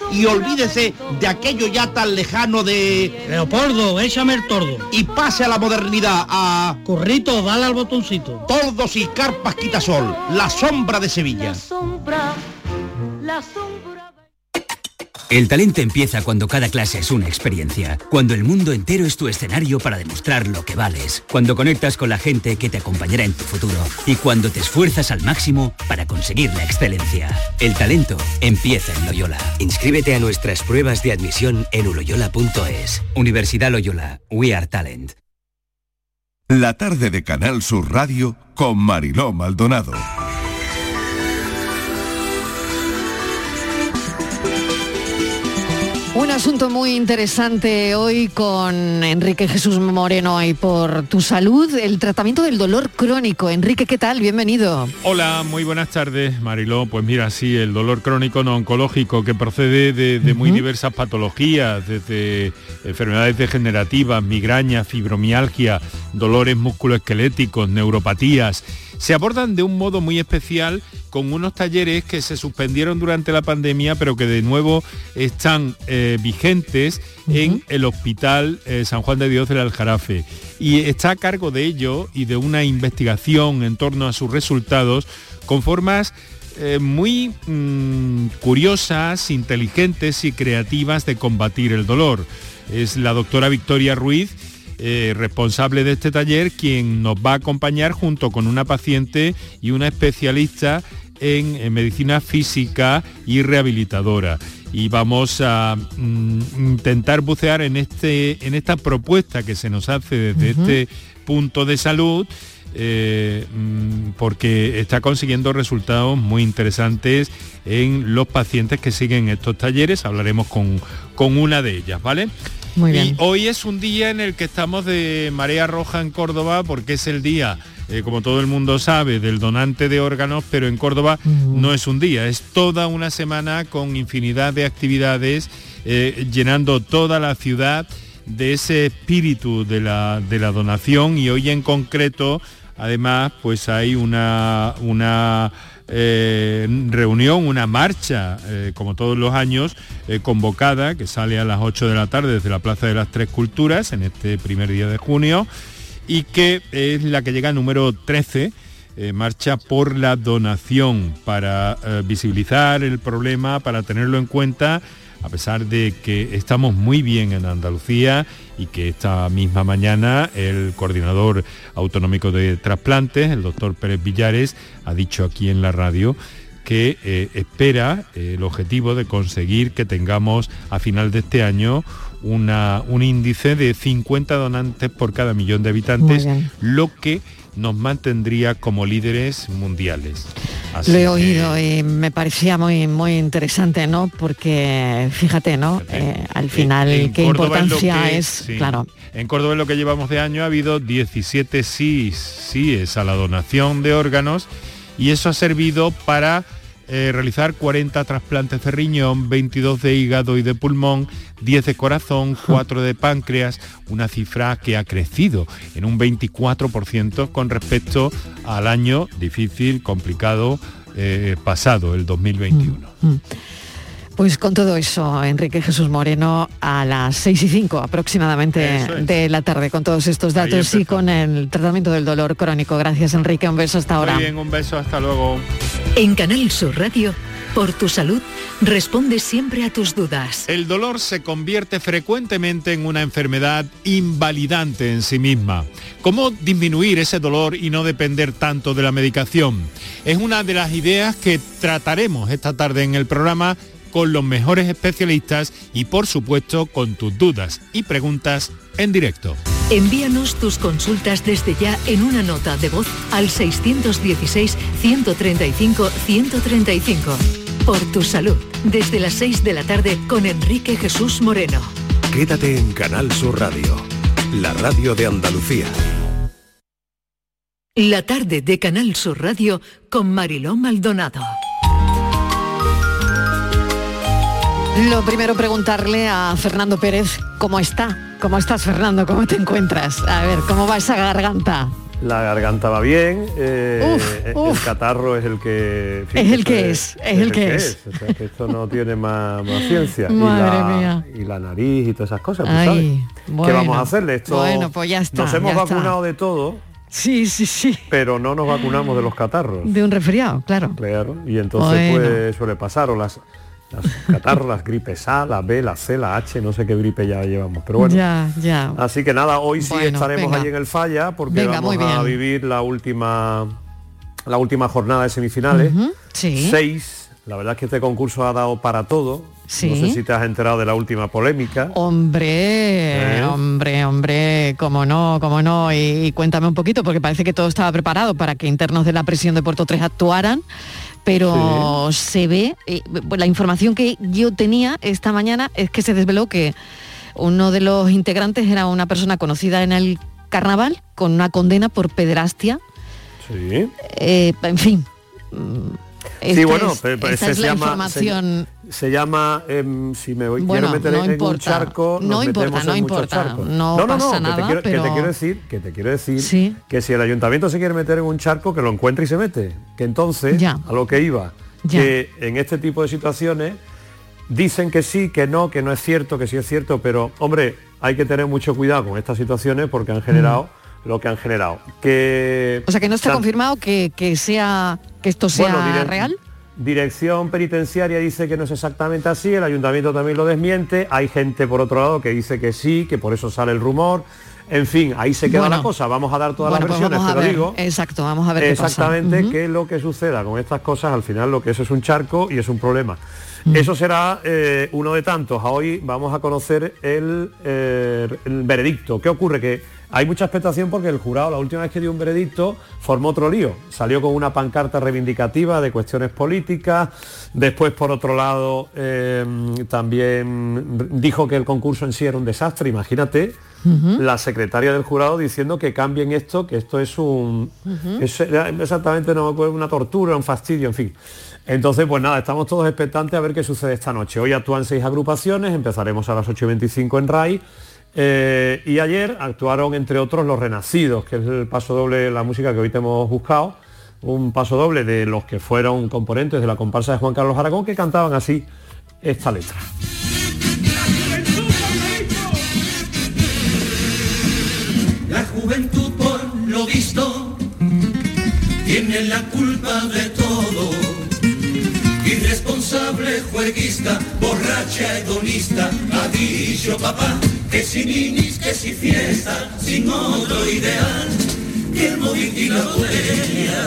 [SPEAKER 7] Y olvídese de aquello ya tan lejano de...
[SPEAKER 8] Leopoldo, échame el tordo.
[SPEAKER 7] Y pase a la modernidad, a...
[SPEAKER 8] Corrito, dale al botoncito.
[SPEAKER 7] Tordos y carpas quitasol, la sombra de Sevilla.
[SPEAKER 9] El talento empieza cuando cada clase es una experiencia, cuando el mundo entero es tu escenario para demostrar lo que vales, cuando conectas con la gente que te acompañará en tu futuro y cuando te esfuerzas al máximo para conseguir la excelencia. El talento empieza en Loyola. Inscríbete a nuestras pruebas de admisión en uloyola.es. Universidad Loyola, We Are Talent.
[SPEAKER 3] La tarde de Canal Sur Radio con Mariló Maldonado.
[SPEAKER 1] Un asunto muy interesante hoy con Enrique Jesús Moreno y por tu salud, el tratamiento del dolor crónico. Enrique, ¿qué tal? Bienvenido.
[SPEAKER 10] Hola, muy buenas tardes, Mariló. Pues mira, sí, el dolor crónico no oncológico que procede de, de muy diversas patologías, desde enfermedades degenerativas, migraña, fibromialgia, dolores musculoesqueléticos, neuropatías. Se abordan de un modo muy especial con unos talleres que se suspendieron durante la pandemia, pero que de nuevo están eh, vigentes en el Hospital eh, San Juan de Dios del Aljarafe. Y está a cargo de ello y de una investigación en torno a sus resultados con formas eh, muy mm, curiosas, inteligentes y creativas de combatir el dolor. Es la doctora Victoria Ruiz, eh, responsable de este taller, quien nos va a acompañar junto con una paciente y una especialista en, en medicina física y rehabilitadora. Y vamos a mm, intentar bucear en, este, en esta propuesta que se nos hace desde este punto de salud. eh, mm, porque está consiguiendo resultados muy interesantes en los pacientes que siguen estos talleres. Hablaremos con, con una de ellas, ¿vale?
[SPEAKER 1] Muy
[SPEAKER 10] Y
[SPEAKER 1] bien.
[SPEAKER 10] hoy es un día en el que estamos de marea roja en Córdoba porque es el día, eh, como todo el mundo sabe, del donante de órganos, pero en Córdoba no es un día, es toda una semana con infinidad de actividades eh, llenando toda la ciudad de ese espíritu de la, de la donación y hoy en concreto además pues hay una, una eh, reunión, una marcha, eh, como todos los años, eh, convocada, que sale a las 8 de la tarde desde la Plaza de las Tres Culturas, en este primer día de junio, y que es la que llega número 13, eh, marcha por la donación, para visibilizar el problema, para tenerlo en cuenta, a pesar de que estamos muy bien en Andalucía y que esta misma mañana el coordinador autonómico de trasplantes, el doctor Pérez Villares, ha dicho aquí en la radio que eh, espera eh, el objetivo de conseguir que tengamos a final de este año una, un índice de 50 donantes por cada millón de habitantes, lo que nos mantendría como líderes mundiales. Así
[SPEAKER 1] Lo he
[SPEAKER 10] que-
[SPEAKER 1] oído y me parecía muy muy interesante, ¿no? Porque fíjate, ¿no? Eh, al final
[SPEAKER 10] En
[SPEAKER 1] qué
[SPEAKER 10] Córdoba es lo
[SPEAKER 1] importancia
[SPEAKER 10] que-
[SPEAKER 1] es,
[SPEAKER 10] sí.
[SPEAKER 1] claro.
[SPEAKER 10] En Córdoba en lo que llevamos de año ha habido 17 sí, síes a la donación de órganos y eso ha servido para eh, realizar 40 trasplantes de riñón, 22 de hígado y de pulmón, 10 de corazón, 4 de páncreas, una cifra que ha crecido en un 24% con respecto al año difícil, complicado eh, pasado, el 2021.
[SPEAKER 1] Mm. Pues con todo eso, Enrique Jesús Moreno, a las 6 y 5 aproximadamente
[SPEAKER 10] es.
[SPEAKER 1] de la tarde, con todos estos datos y con el tratamiento del dolor crónico. Gracias, Enrique. Un beso hasta ahora.
[SPEAKER 10] Muy bien, un beso, hasta luego.
[SPEAKER 11] En Canal Sur Radio, por tu salud, responde siempre a tus dudas.
[SPEAKER 10] El dolor se convierte frecuentemente en una enfermedad invalidante en sí misma. ¿Cómo disminuir ese dolor y no depender tanto de la medicación? Es una de las ideas que trataremos esta tarde en el programa con los mejores especialistas y por supuesto con tus dudas y preguntas en directo.
[SPEAKER 11] Envíanos tus consultas desde ya en una nota de voz al 616-135-135. por tu salud. Desde las 6 de la tarde con Enrique Jesús Moreno.
[SPEAKER 4] Quédate en Canal Sur Radio, la radio de Andalucía.
[SPEAKER 11] La tarde de Canal Sur Radio con Mariló Maldonado.
[SPEAKER 1] Lo primero preguntarle a Fernando Pérez cómo está. ¿Cómo estás, Fernando? ¿Cómo te encuentras? A ver, ¿cómo va esa garganta?
[SPEAKER 12] La garganta va bien, eh,
[SPEAKER 1] Uf, uf.
[SPEAKER 12] el catarro es el que... fin,
[SPEAKER 1] Es el que es, es el que es.
[SPEAKER 12] O sea, que esto no tiene más, más ciencia. y,
[SPEAKER 1] Madre
[SPEAKER 12] la,
[SPEAKER 1] mía.
[SPEAKER 12] y la nariz y todas esas cosas, pues,
[SPEAKER 1] Ay,
[SPEAKER 12] ¿sabes? ¿Qué vamos a hacerle? Esto,
[SPEAKER 1] Bueno, pues ya está,
[SPEAKER 12] Nos hemos
[SPEAKER 1] está.
[SPEAKER 12] vacunado de todo,
[SPEAKER 1] Sí, sí, sí.
[SPEAKER 12] pero no nos vacunamos de los catarros.
[SPEAKER 1] De un resfriado, claro.
[SPEAKER 12] Claro, y entonces
[SPEAKER 1] Bueno.
[SPEAKER 12] pues suele pasar, o las, las catarros, las gripes A, la B, la C, la H, no sé qué gripe ya llevamos, pero bueno.
[SPEAKER 1] Ya, ya.
[SPEAKER 12] Así que nada, hoy sí
[SPEAKER 1] Bueno,
[SPEAKER 12] estaremos
[SPEAKER 1] venga.
[SPEAKER 12] allí en el Falla porque
[SPEAKER 1] Venga,
[SPEAKER 12] vamos a vivir la última la última jornada de semifinales.
[SPEAKER 1] Sí.
[SPEAKER 12] Seis. La verdad es que este concurso ha dado para todo.
[SPEAKER 1] Sí.
[SPEAKER 12] No sé si te has enterado de la última polémica.
[SPEAKER 1] Hombre,
[SPEAKER 12] ¿Eh?
[SPEAKER 1] hombre, hombre, cómo no, cómo no. Y, y cuéntame un poquito, porque parece que todo estaba preparado para que internos de la prisión de Puerto 3 actuaran, pero se ve, eh, pues la información que yo tenía esta mañana es que se desveló que uno de los integrantes era una persona conocida en el carnaval con una condena por pederastia.
[SPEAKER 12] Sí.
[SPEAKER 1] Eh, en fin. mm,
[SPEAKER 12] sí,
[SPEAKER 1] esta
[SPEAKER 12] bueno,
[SPEAKER 1] es- esta
[SPEAKER 12] ese
[SPEAKER 1] es
[SPEAKER 12] se
[SPEAKER 1] la
[SPEAKER 12] llama,
[SPEAKER 1] información.
[SPEAKER 12] Se, se llama, em, si me voy,
[SPEAKER 1] Bueno,
[SPEAKER 12] quiero meter
[SPEAKER 1] no
[SPEAKER 12] en un
[SPEAKER 1] importa,
[SPEAKER 12] charco,
[SPEAKER 1] no
[SPEAKER 12] nos
[SPEAKER 1] importa,
[SPEAKER 12] metemos
[SPEAKER 1] no
[SPEAKER 12] en
[SPEAKER 1] importa,
[SPEAKER 12] charcos.
[SPEAKER 1] no
[SPEAKER 12] no, no,
[SPEAKER 1] pasa
[SPEAKER 12] que
[SPEAKER 1] nada,
[SPEAKER 12] te quiero, que
[SPEAKER 1] pero-
[SPEAKER 12] te quiero decir, que te quiero decir
[SPEAKER 1] Sí.
[SPEAKER 12] que si el ayuntamiento se quiere meter en un charco, que lo encuentre y se mete. Que entonces,
[SPEAKER 1] Ya.
[SPEAKER 12] a lo que iba,
[SPEAKER 1] Ya.
[SPEAKER 12] que en este tipo de situaciones dicen que sí, que no, que no es cierto, que sí es cierto, pero hombre, hay que tener mucho cuidado con estas situaciones porque han generado lo que han generado. Que
[SPEAKER 1] Mm. O sea que no está
[SPEAKER 12] San-
[SPEAKER 1] confirmado que, que sea que esto sea
[SPEAKER 12] Bueno, direct-
[SPEAKER 1] real.
[SPEAKER 12] Dirección penitenciaria dice que no es exactamente así, el ayuntamiento también lo desmiente, hay gente por otro lado que dice que sí, que por eso sale el rumor. En fin, ahí se queda
[SPEAKER 1] Bueno.
[SPEAKER 12] la cosa, vamos a dar todas
[SPEAKER 1] Bueno,
[SPEAKER 12] las
[SPEAKER 1] pues
[SPEAKER 12] versiones,
[SPEAKER 1] ver.
[SPEAKER 12] digo.
[SPEAKER 1] Exacto, vamos a ver qué pasa.
[SPEAKER 12] Exactamente qué es lo que suceda con estas cosas, al final lo que eso es un charco y es un problema.
[SPEAKER 1] Mm.
[SPEAKER 12] Eso será eh, uno de tantos. Hoy vamos a conocer el, eh, el veredicto. ¿Qué ocurre? Que hay mucha expectación porque el jurado la última vez que dio un veredicto formó otro lío. Salió con una pancarta reivindicativa de cuestiones políticas. Después, por otro lado, eh, también dijo que el concurso en sí era un desastre. Imagínate la secretaria del jurado diciendo que cambien esto, que esto es un es era exactamente no me acuerdo, una tortura, un fastidio, en fin. Entonces, pues nada, estamos todos expectantes a ver qué sucede esta noche. Hoy actúan seis agrupaciones, empezaremos a las 8.25 en RAI. Eh, y ayer actuaron, entre otros, Los Renacidos, que es el paso doble, la música que hoy te hemos buscado, un paso doble de los que fueron componentes de la comparsa de Juan Carlos Aragón, que cantaban así esta letra.
[SPEAKER 13] La juventud, por lo visto, tiene la culpa de. Irresponsable, jueguista, borracha, hedonista, ha dicho papá que sin ninis, que sin fiesta, sin otro ideal, que el móvil y la botella.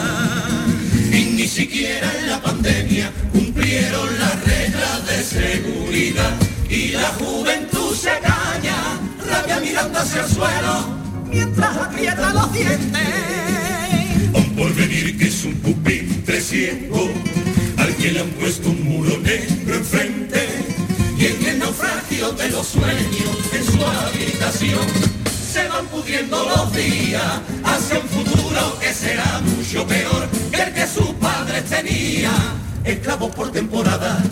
[SPEAKER 13] Y ni siquiera en la pandemia cumplieron las reglas de seguridad. Y la juventud se caña, rabia mirando hacia el suelo, mientras aprieta los dientes. Un porvenir que es un pupitre ciego, al que le han puesto un negro enfrente. Y en el naufragio de los sueños, en su habitación, se van pudriendo los días hacia un futuro que será mucho peor que el que sus padres tenían. Esclavos por temporada,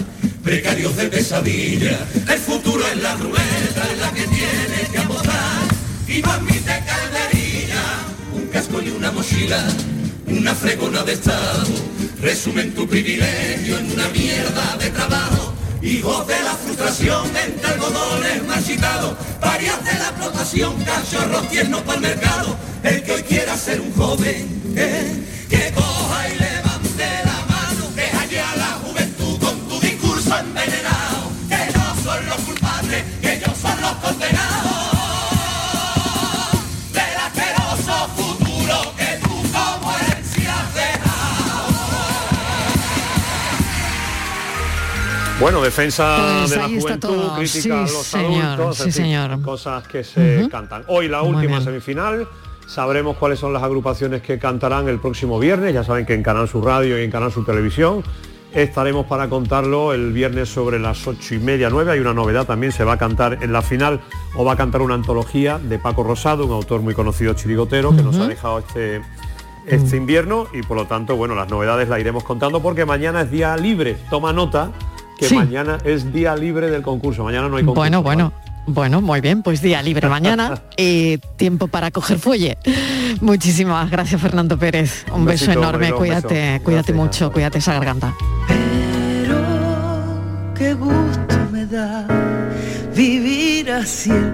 [SPEAKER 13] precarios de pesadilla. El futuro es la ruleta en la que tienes que apostar. Y no admite calderilla, un casco y una mochila, una fregona de estado. Resumen tu privilegio en una mierda de trabajo. Hijos de la frustración entre algodones marchitados, parias de la explotación, cachorros tiernos para el mercado. El que hoy quiera ser un joven, eh, que coja y levante la mano, deja ya la juventud con tu discurso envenenado. Que no son los culpables, que ellos son los condenados
[SPEAKER 12] Bueno, defensa
[SPEAKER 1] Pues
[SPEAKER 12] de la juventud, crítica
[SPEAKER 1] Sí,
[SPEAKER 12] a los
[SPEAKER 1] señor,
[SPEAKER 12] adultos,
[SPEAKER 1] sí, señor.
[SPEAKER 12] cosas que se cantan. Hoy la última semifinal, sabremos cuáles son las agrupaciones que cantarán el próximo viernes, ya saben que en Canal Sur Radio y en Canal Sur Televisión estaremos para contarlo el viernes sobre las ocho y media, nueve. Hay una novedad también, se va a cantar en la final o va a cantar una antología de Paco Rosado, un autor muy conocido chirigotero que nos ha dejado este, este invierno y por lo tanto, bueno, las novedades las iremos contando porque mañana es día libre. Toma nota que mañana es día libre del concurso. Mañana no hay concurso.
[SPEAKER 1] Bueno, bueno. Bueno, muy bien, pues día libre mañana y tiempo para coger fuelle. Muchísimas gracias Fernando Pérez. Un, beso enorme, cuídate, cuídate mucho, cuídate esa garganta.
[SPEAKER 14] qué gusto me da vivir.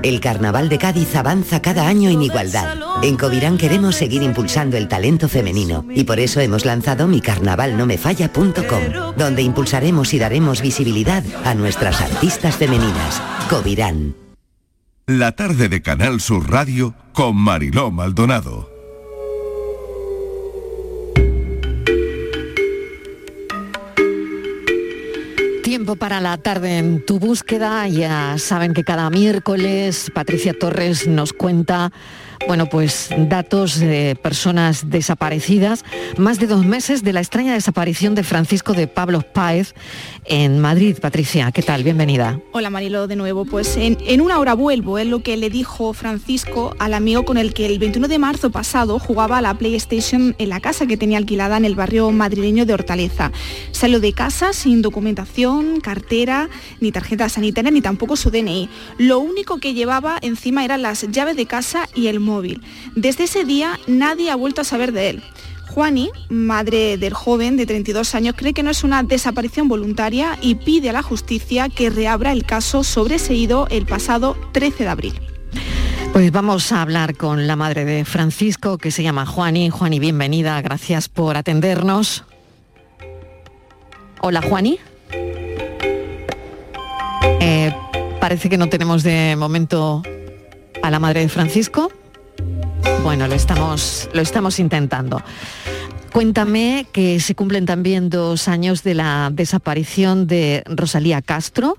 [SPEAKER 15] El Carnaval de Cádiz avanza cada año en igualdad. En Covirán queremos seguir impulsando el talento femenino y por eso hemos lanzado micarnavalnomefalla.com, donde impulsaremos y daremos visibilidad a nuestras artistas femeninas. Covirán.
[SPEAKER 3] La tarde de Canal Sur Radio con Mariló Maldonado.
[SPEAKER 1] Tiempo para la tarde en tu búsqueda. Ya saben que cada miércoles Patricia Torres nos cuenta bueno, pues datos de personas desaparecidas. Más de dos meses de la extraña desaparición de Francisco de Pablo Páez en Madrid. Patricia, ¿qué tal? Bienvenida.
[SPEAKER 16] Hola Marilo, de nuevo. Pues en, una hora vuelvo, es lo que le dijo Francisco al amigo con el que el 21 de marzo pasado jugaba a la PlayStation en la casa que tenía alquilada en el barrio madrileño de Hortaleza. Salió de casa sin documentación, cartera, ni tarjeta sanitaria, ni tampoco su DNI. Lo único que llevaba encima eran las llaves de casa y el móvil. Desde ese día nadie ha vuelto a saber de él. Juani, madre del joven de 32 años, cree que no es una desaparición voluntaria y pide a la justicia que reabra el caso sobreseído el pasado 13 de abril.
[SPEAKER 1] Pues vamos a hablar con la madre de Francisco, que se llama Juani. Juani, bienvenida, gracias por atendernos. Hola, Juani. Eh, parece que no tenemos de momento a la madre de Francisco. Bueno, lo estamos, lo estamos intentando. Cuéntame que se cumplen también dos años de la desaparición de Rosalía Castro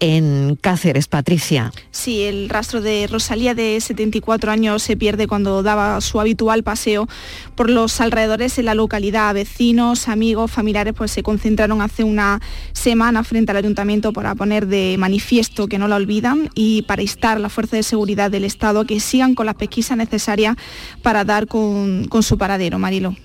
[SPEAKER 1] en Cáceres, Patricia.
[SPEAKER 16] Sí, el rastro de Rosalía de 74 años se pierde cuando daba su habitual paseo por los alrededores de la localidad. Vecinos, amigos, familiares pues se concentraron hace una semana frente al ayuntamiento para poner de manifiesto que no la olvidan y para instar a la fuerza de seguridad del Estado a que sigan con las pesquisas necesarias para dar con, con su paradero, Marilo.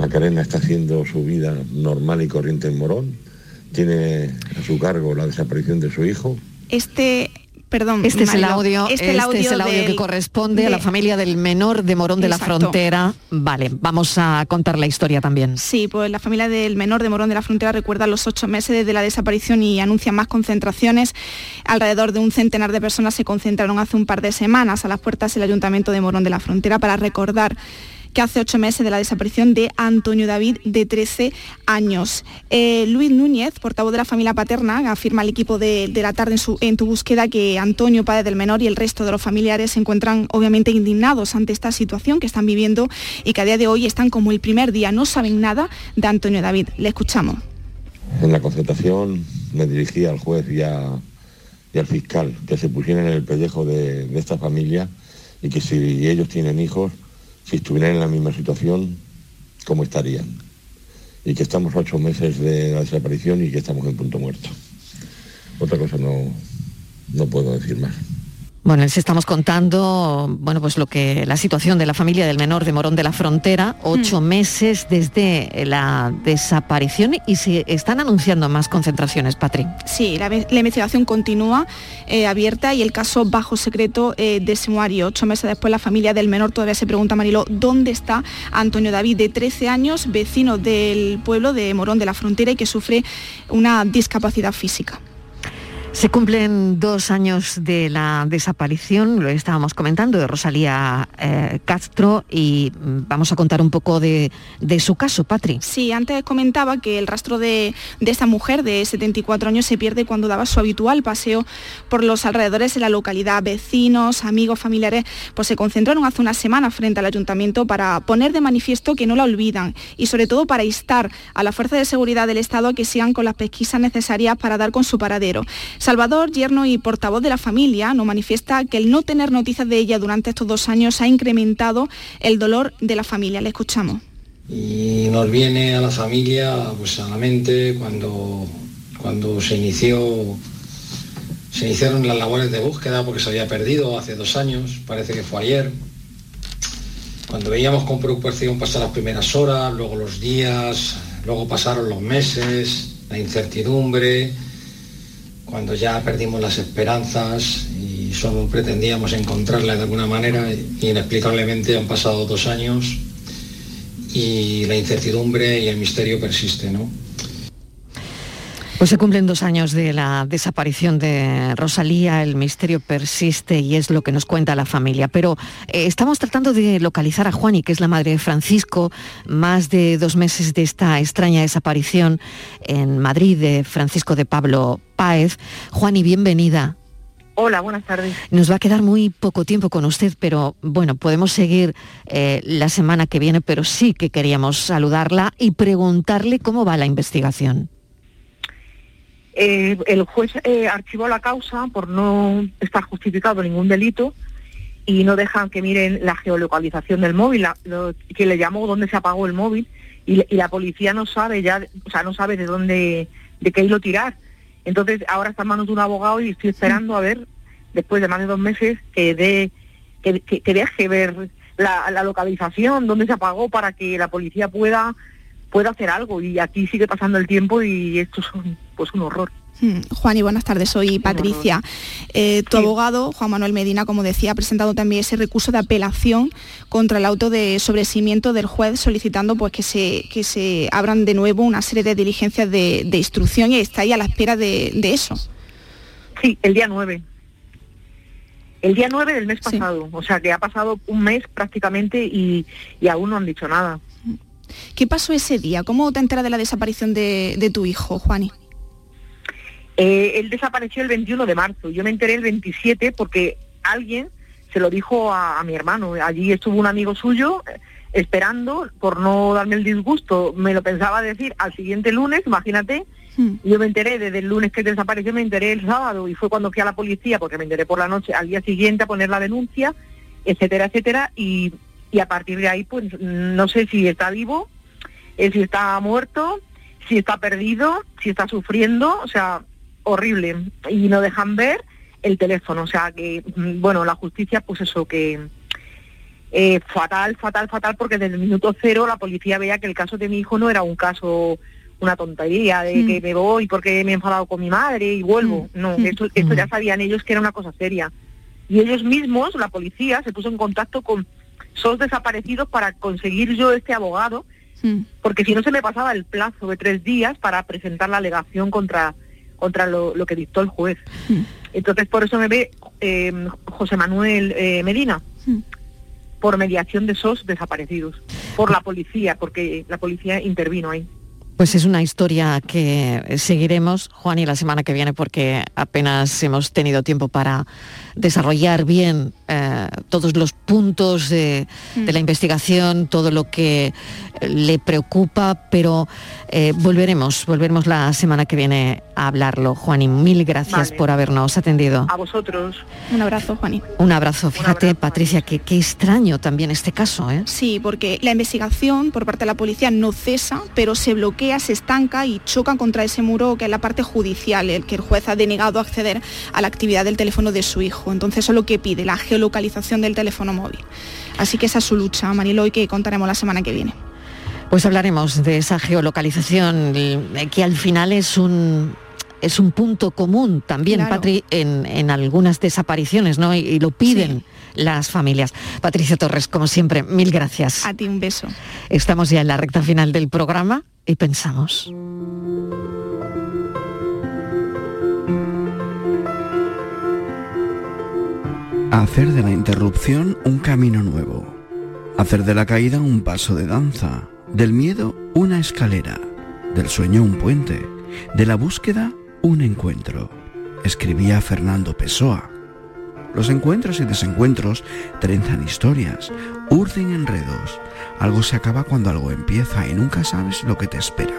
[SPEAKER 17] Macarena está haciendo su vida normal y corriente en Morón tiene a su cargo la desaparición de su hijo.
[SPEAKER 16] Este Perdón,
[SPEAKER 1] este es el audio, este, este es el audio que corresponde a la familia del menor de Morón de la Frontera. Vale, vamos a contar la historia también.
[SPEAKER 16] Sí, pues la familia del menor de Morón de la Frontera recuerda los ocho meses desde la desaparición y anuncia más concentraciones. Alrededor de un centenar de personas se concentraron hace un par de semanas a las puertas del Ayuntamiento de Morón de la Frontera para recordar que hace ocho meses de la desaparición de Antonio David, de 13 años. Eh, Luis Núñez, portavoz de la familia paterna, afirma al equipo de, la tarde en, tu búsqueda que Antonio, padre del menor, y el resto de los familiares se encuentran obviamente indignados ante esta situación que están viviendo y que a día de hoy están como el primer día, no saben nada de Antonio David. Le escuchamos.
[SPEAKER 17] En la concentración me dirigí al juez y, al fiscal que se pusieran en el pellejo de, de esta familia y que si ellos tienen hijos, si estuvieran en la misma situación, ¿cómo estarían? Y que estamos ocho meses de la desaparición y que estamos en punto muerto. Otra cosa no, no puedo decir más.
[SPEAKER 1] Bueno, les estamos contando, bueno, pues lo que la situación de la familia del menor de Morón de la Frontera, ocho mm. meses desde la desaparición y se están anunciando más concentraciones, Patri.
[SPEAKER 16] Sí, la, investigación continúa eh, abierta y el caso bajo secreto eh, de sumario. Ocho meses después la familia del menor todavía se pregunta, Marilo, ¿dónde está Antonio David, de 13 años, vecino del pueblo de Morón de la Frontera y que sufre una discapacidad física?
[SPEAKER 1] Se cumplen dos años de la desaparición, lo estábamos comentando, de Rosalía eh, Castro y mm, vamos a contar un poco de, su caso, Patri.
[SPEAKER 16] Sí, antes comentaba que el rastro de, esta mujer de 74 años se pierde cuando daba su habitual paseo por los alrededores de la localidad. Vecinos, amigos, familiares, pues se concentraron hace una semana frente al ayuntamiento para poner de manifiesto que no la olvidan y sobre todo para instar a la Fuerza de Seguridad del Estado a que sigan con las pesquisas necesarias para dar con su paradero. Salvador, yerno y portavoz de la familia, nos manifiesta que el no tener noticias de ella durante estos dos años ha incrementado el dolor de la familia. Le escuchamos.
[SPEAKER 18] Y nos viene a la familia, pues a la mente, cuando, cuando se inició se iniciaron las labores de búsqueda porque se había perdido hace dos años, parece que fue ayer. Cuando veíamos con preocupación pasar las primeras horas, luego los días, luego pasaron los meses, la incertidumbre, cuando ya perdimos las esperanzas y solo pretendíamos encontrarla de alguna manera, inexplicablemente han pasado dos años y la incertidumbre y el misterio persiste, ¿no?
[SPEAKER 1] Pues se cumplen dos años de la desaparición de Rosalía, el misterio persiste y es lo que nos cuenta la familia. Pero eh, estamos tratando de localizar a Juani, que es la madre de Francisco, más de dos meses de esta extraña desaparición en Madrid de Francisco de Pablo Páez. Juani, bienvenida.
[SPEAKER 19] Hola, buenas tardes.
[SPEAKER 1] Nos va a quedar muy poco tiempo con usted, pero bueno, podemos seguir eh, la semana que viene, pero sí que queríamos saludarla y preguntarle cómo va la investigación.
[SPEAKER 19] Eh, el juez eh, archivó la causa por no estar justificado ningún delito y no dejan que miren la geolocalización del móvil, que le llamó dónde se apagó el móvil y, la policía no sabe ya, o sea, no sabe de dónde, de qué hilo tirar. Entonces ahora está en manos de un abogado y estoy esperando a ver, después de más de dos meses, que de, que, deje ver la, la, localización, dónde se apagó para que la policía pueda pueda hacer algo. Y aquí sigue pasando el tiempo y esto es un, pues un horror.
[SPEAKER 16] Hmm. Juan y buenas tardes, soy Patricia. Eh, tu abogado, Juan Manuel Medina, como decía, ha presentado también ese recurso de apelación contra el auto de sobrecimiento del juez solicitando pues, que, se, que se abran de nuevo una serie de diligencias de, instrucción y está ahí a la espera de, eso.
[SPEAKER 19] Sí, el día 9. El día 9 del mes pasado, o sea que ha pasado un mes prácticamente y, y aún no han dicho nada.
[SPEAKER 16] ¿Qué pasó ese día? ¿Cómo te enteras de la desaparición de, tu hijo, Juani?
[SPEAKER 19] Eh, él desapareció el 21 de marzo. Yo me enteré el 27 porque alguien se lo dijo a, mi hermano. Allí estuvo un amigo suyo eh, esperando por no darme el disgusto. Me lo pensaba decir al siguiente lunes, imagínate. Hmm. Yo me enteré desde el lunes que desapareció, me enteré el sábado y fue cuando fui a la policía porque me enteré por la noche al día siguiente a poner la denuncia, etcétera, etcétera. Y y a partir de ahí pues no sé si está vivo, eh, si está muerto, si está perdido, si está sufriendo, o sea, horrible. Y no dejan ver el teléfono, o sea que, mm, bueno, la justicia pues eso que... Eh, fatal, fatal, fatal, porque desde el minuto cero la policía veía que el caso de mi hijo no era un caso, una tontería de que me voy porque me he enfadado con mi madre y vuelvo. No, esto, esto ya sabían ellos que era una cosa seria. Y ellos mismos, la policía, se puso en contacto con sos desaparecidos para conseguir yo este abogado, porque si no se me pasaba el plazo de tres días para presentar la alegación contra, contra lo, que dictó el juez. Entonces por eso me ve eh, José Manuel eh, Medina, por mediación de SOS desaparecidos, por la policía, porque la policía intervino ahí.
[SPEAKER 1] Pues es una historia que seguiremos, Juan, y la semana que viene, porque apenas hemos tenido tiempo para desarrollar bien eh, todos los puntos de, la mm. investigación, todo lo que le preocupa, pero eh, volveremos, volveremos la semana que viene a hablarlo. Juan, y mil gracias por habernos atendido.
[SPEAKER 19] A vosotros.
[SPEAKER 16] Un abrazo, Juani.
[SPEAKER 1] Un abrazo. Fíjate, Patricia, que qué extraño también este caso. ¿eh?
[SPEAKER 16] Sí, porque la investigación por parte de la policía no cesa, pero se bloquea, se estanca y choca contra ese muro que es la parte judicial, el que el juez ha denegado acceder a la actividad del teléfono de su hijo. Entonces eso es lo que pide, la geolocalización del teléfono móvil. Así que esa es su lucha, Manilo, y que contaremos la semana que viene.
[SPEAKER 1] Pues hablaremos de esa geolocalización que al final es un es un punto común también, Patri, en, algunas desapariciones, ¿no? Y, lo piden las familias. Patricia Torres, como siempre, mil gracias.
[SPEAKER 16] A ti un beso.
[SPEAKER 1] Estamos ya en la recta final del programa y pensamos.
[SPEAKER 20] Hacer de la interrupción un camino nuevo. Hacer de la caída un paso de danza. Del miedo una escalera. Del sueño un puente. De la búsqueda un encuentro. Escribía Fernando Pessoa. Los encuentros y desencuentros trenzan historias, urden enredos. Algo se acaba cuando algo empieza y nunca sabes lo que te espera.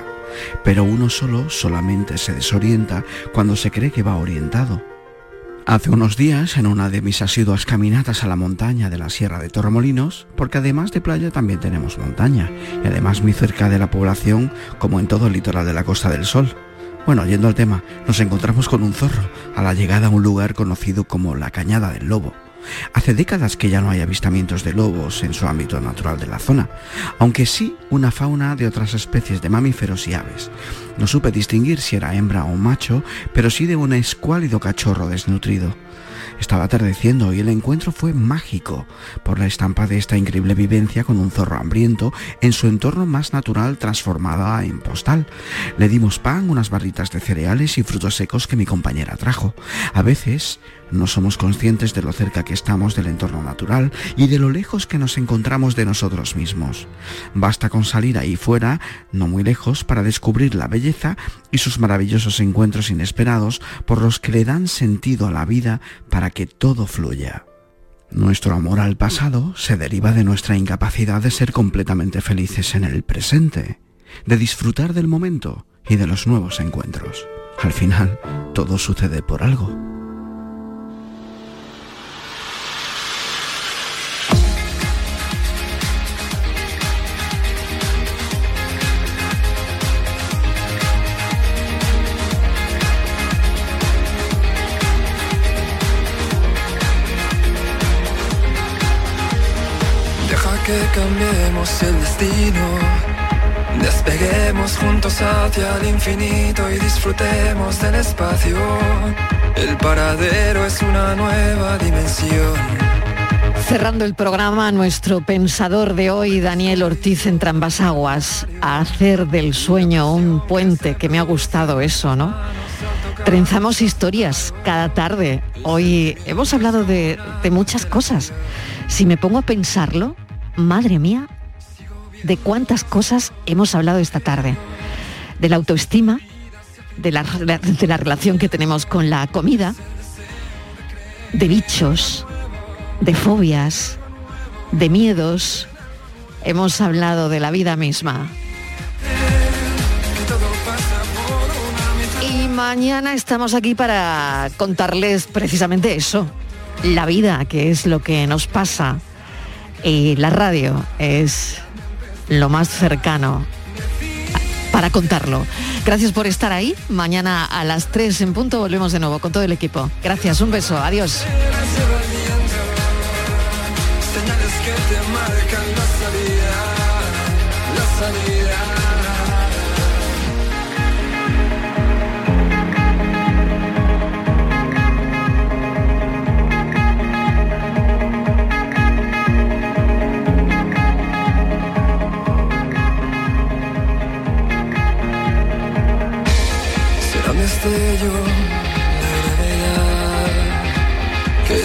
[SPEAKER 20] Pero uno solo solamente se desorienta cuando se cree que va orientado Hace unos días, en una de mis asiduas caminatas a la montaña de la Sierra de Torremolinos, porque además de playa también tenemos montaña, y además muy cerca de la población, como en todo el litoral de la Costa del Sol. Bueno, yendo al tema, nos encontramos con un zorro, a la llegada a un lugar conocido como la Cañada del Lobo. Hace décadas que ya no hay avistamientos de lobos en su ámbito natural de la zona, aunque sí una fauna de otras especies de mamíferos y aves. No supe distinguir si era hembra o macho, pero sí de un escuálido cachorro desnutrido. Estaba atardeciendo y el encuentro fue mágico por la estampa de esta increíble vivencia con un zorro hambriento en su entorno más natural transformada en postal. Le dimos pan, unas barritas de cereales y frutos secos que mi compañera trajo. A veces no somos conscientes de lo cerca que estamos del entorno natural y de lo lejos que nos encontramos de nosotros mismos. Basta con salir ahí fuera, no muy lejos, para descubrir la belleza y sus maravillosos encuentros inesperados por los que le dan sentido a la vida para que todo fluya. Nuestro amor al pasado se deriva de nuestra incapacidad de ser completamente felices en el presente, de disfrutar del momento y de los nuevos encuentros. Al final, todo sucede por algo.
[SPEAKER 21] Que cambiemos el destino. Despeguemos juntos hacia el infinito y disfrutemos del espacio. El paradero es una nueva dimensión.
[SPEAKER 1] Cerrando el programa, nuestro pensador de hoy, Daniel Ortiz, en ambas aguas, a hacer del sueño un puente, que me ha gustado eso, ¿no? Trenzamos historias cada tarde. Hoy hemos hablado de, de muchas cosas. Si me pongo a pensarlo, madre mía, de cuántas cosas hemos hablado esta tarde. De la autoestima, de la, de la relación que tenemos con la comida, de bichos, de fobias, de miedos. Hemos hablado de la vida misma. Y mañana estamos aquí para contarles precisamente eso, la vida, que es lo que nos pasa. Y la radio es lo más cercano para contarlo. Gracias por estar ahí. Mañana a las 3 en punto volvemos de nuevo con todo el equipo. Gracias, un beso, adiós.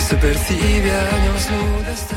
[SPEAKER 21] Se percibe años luz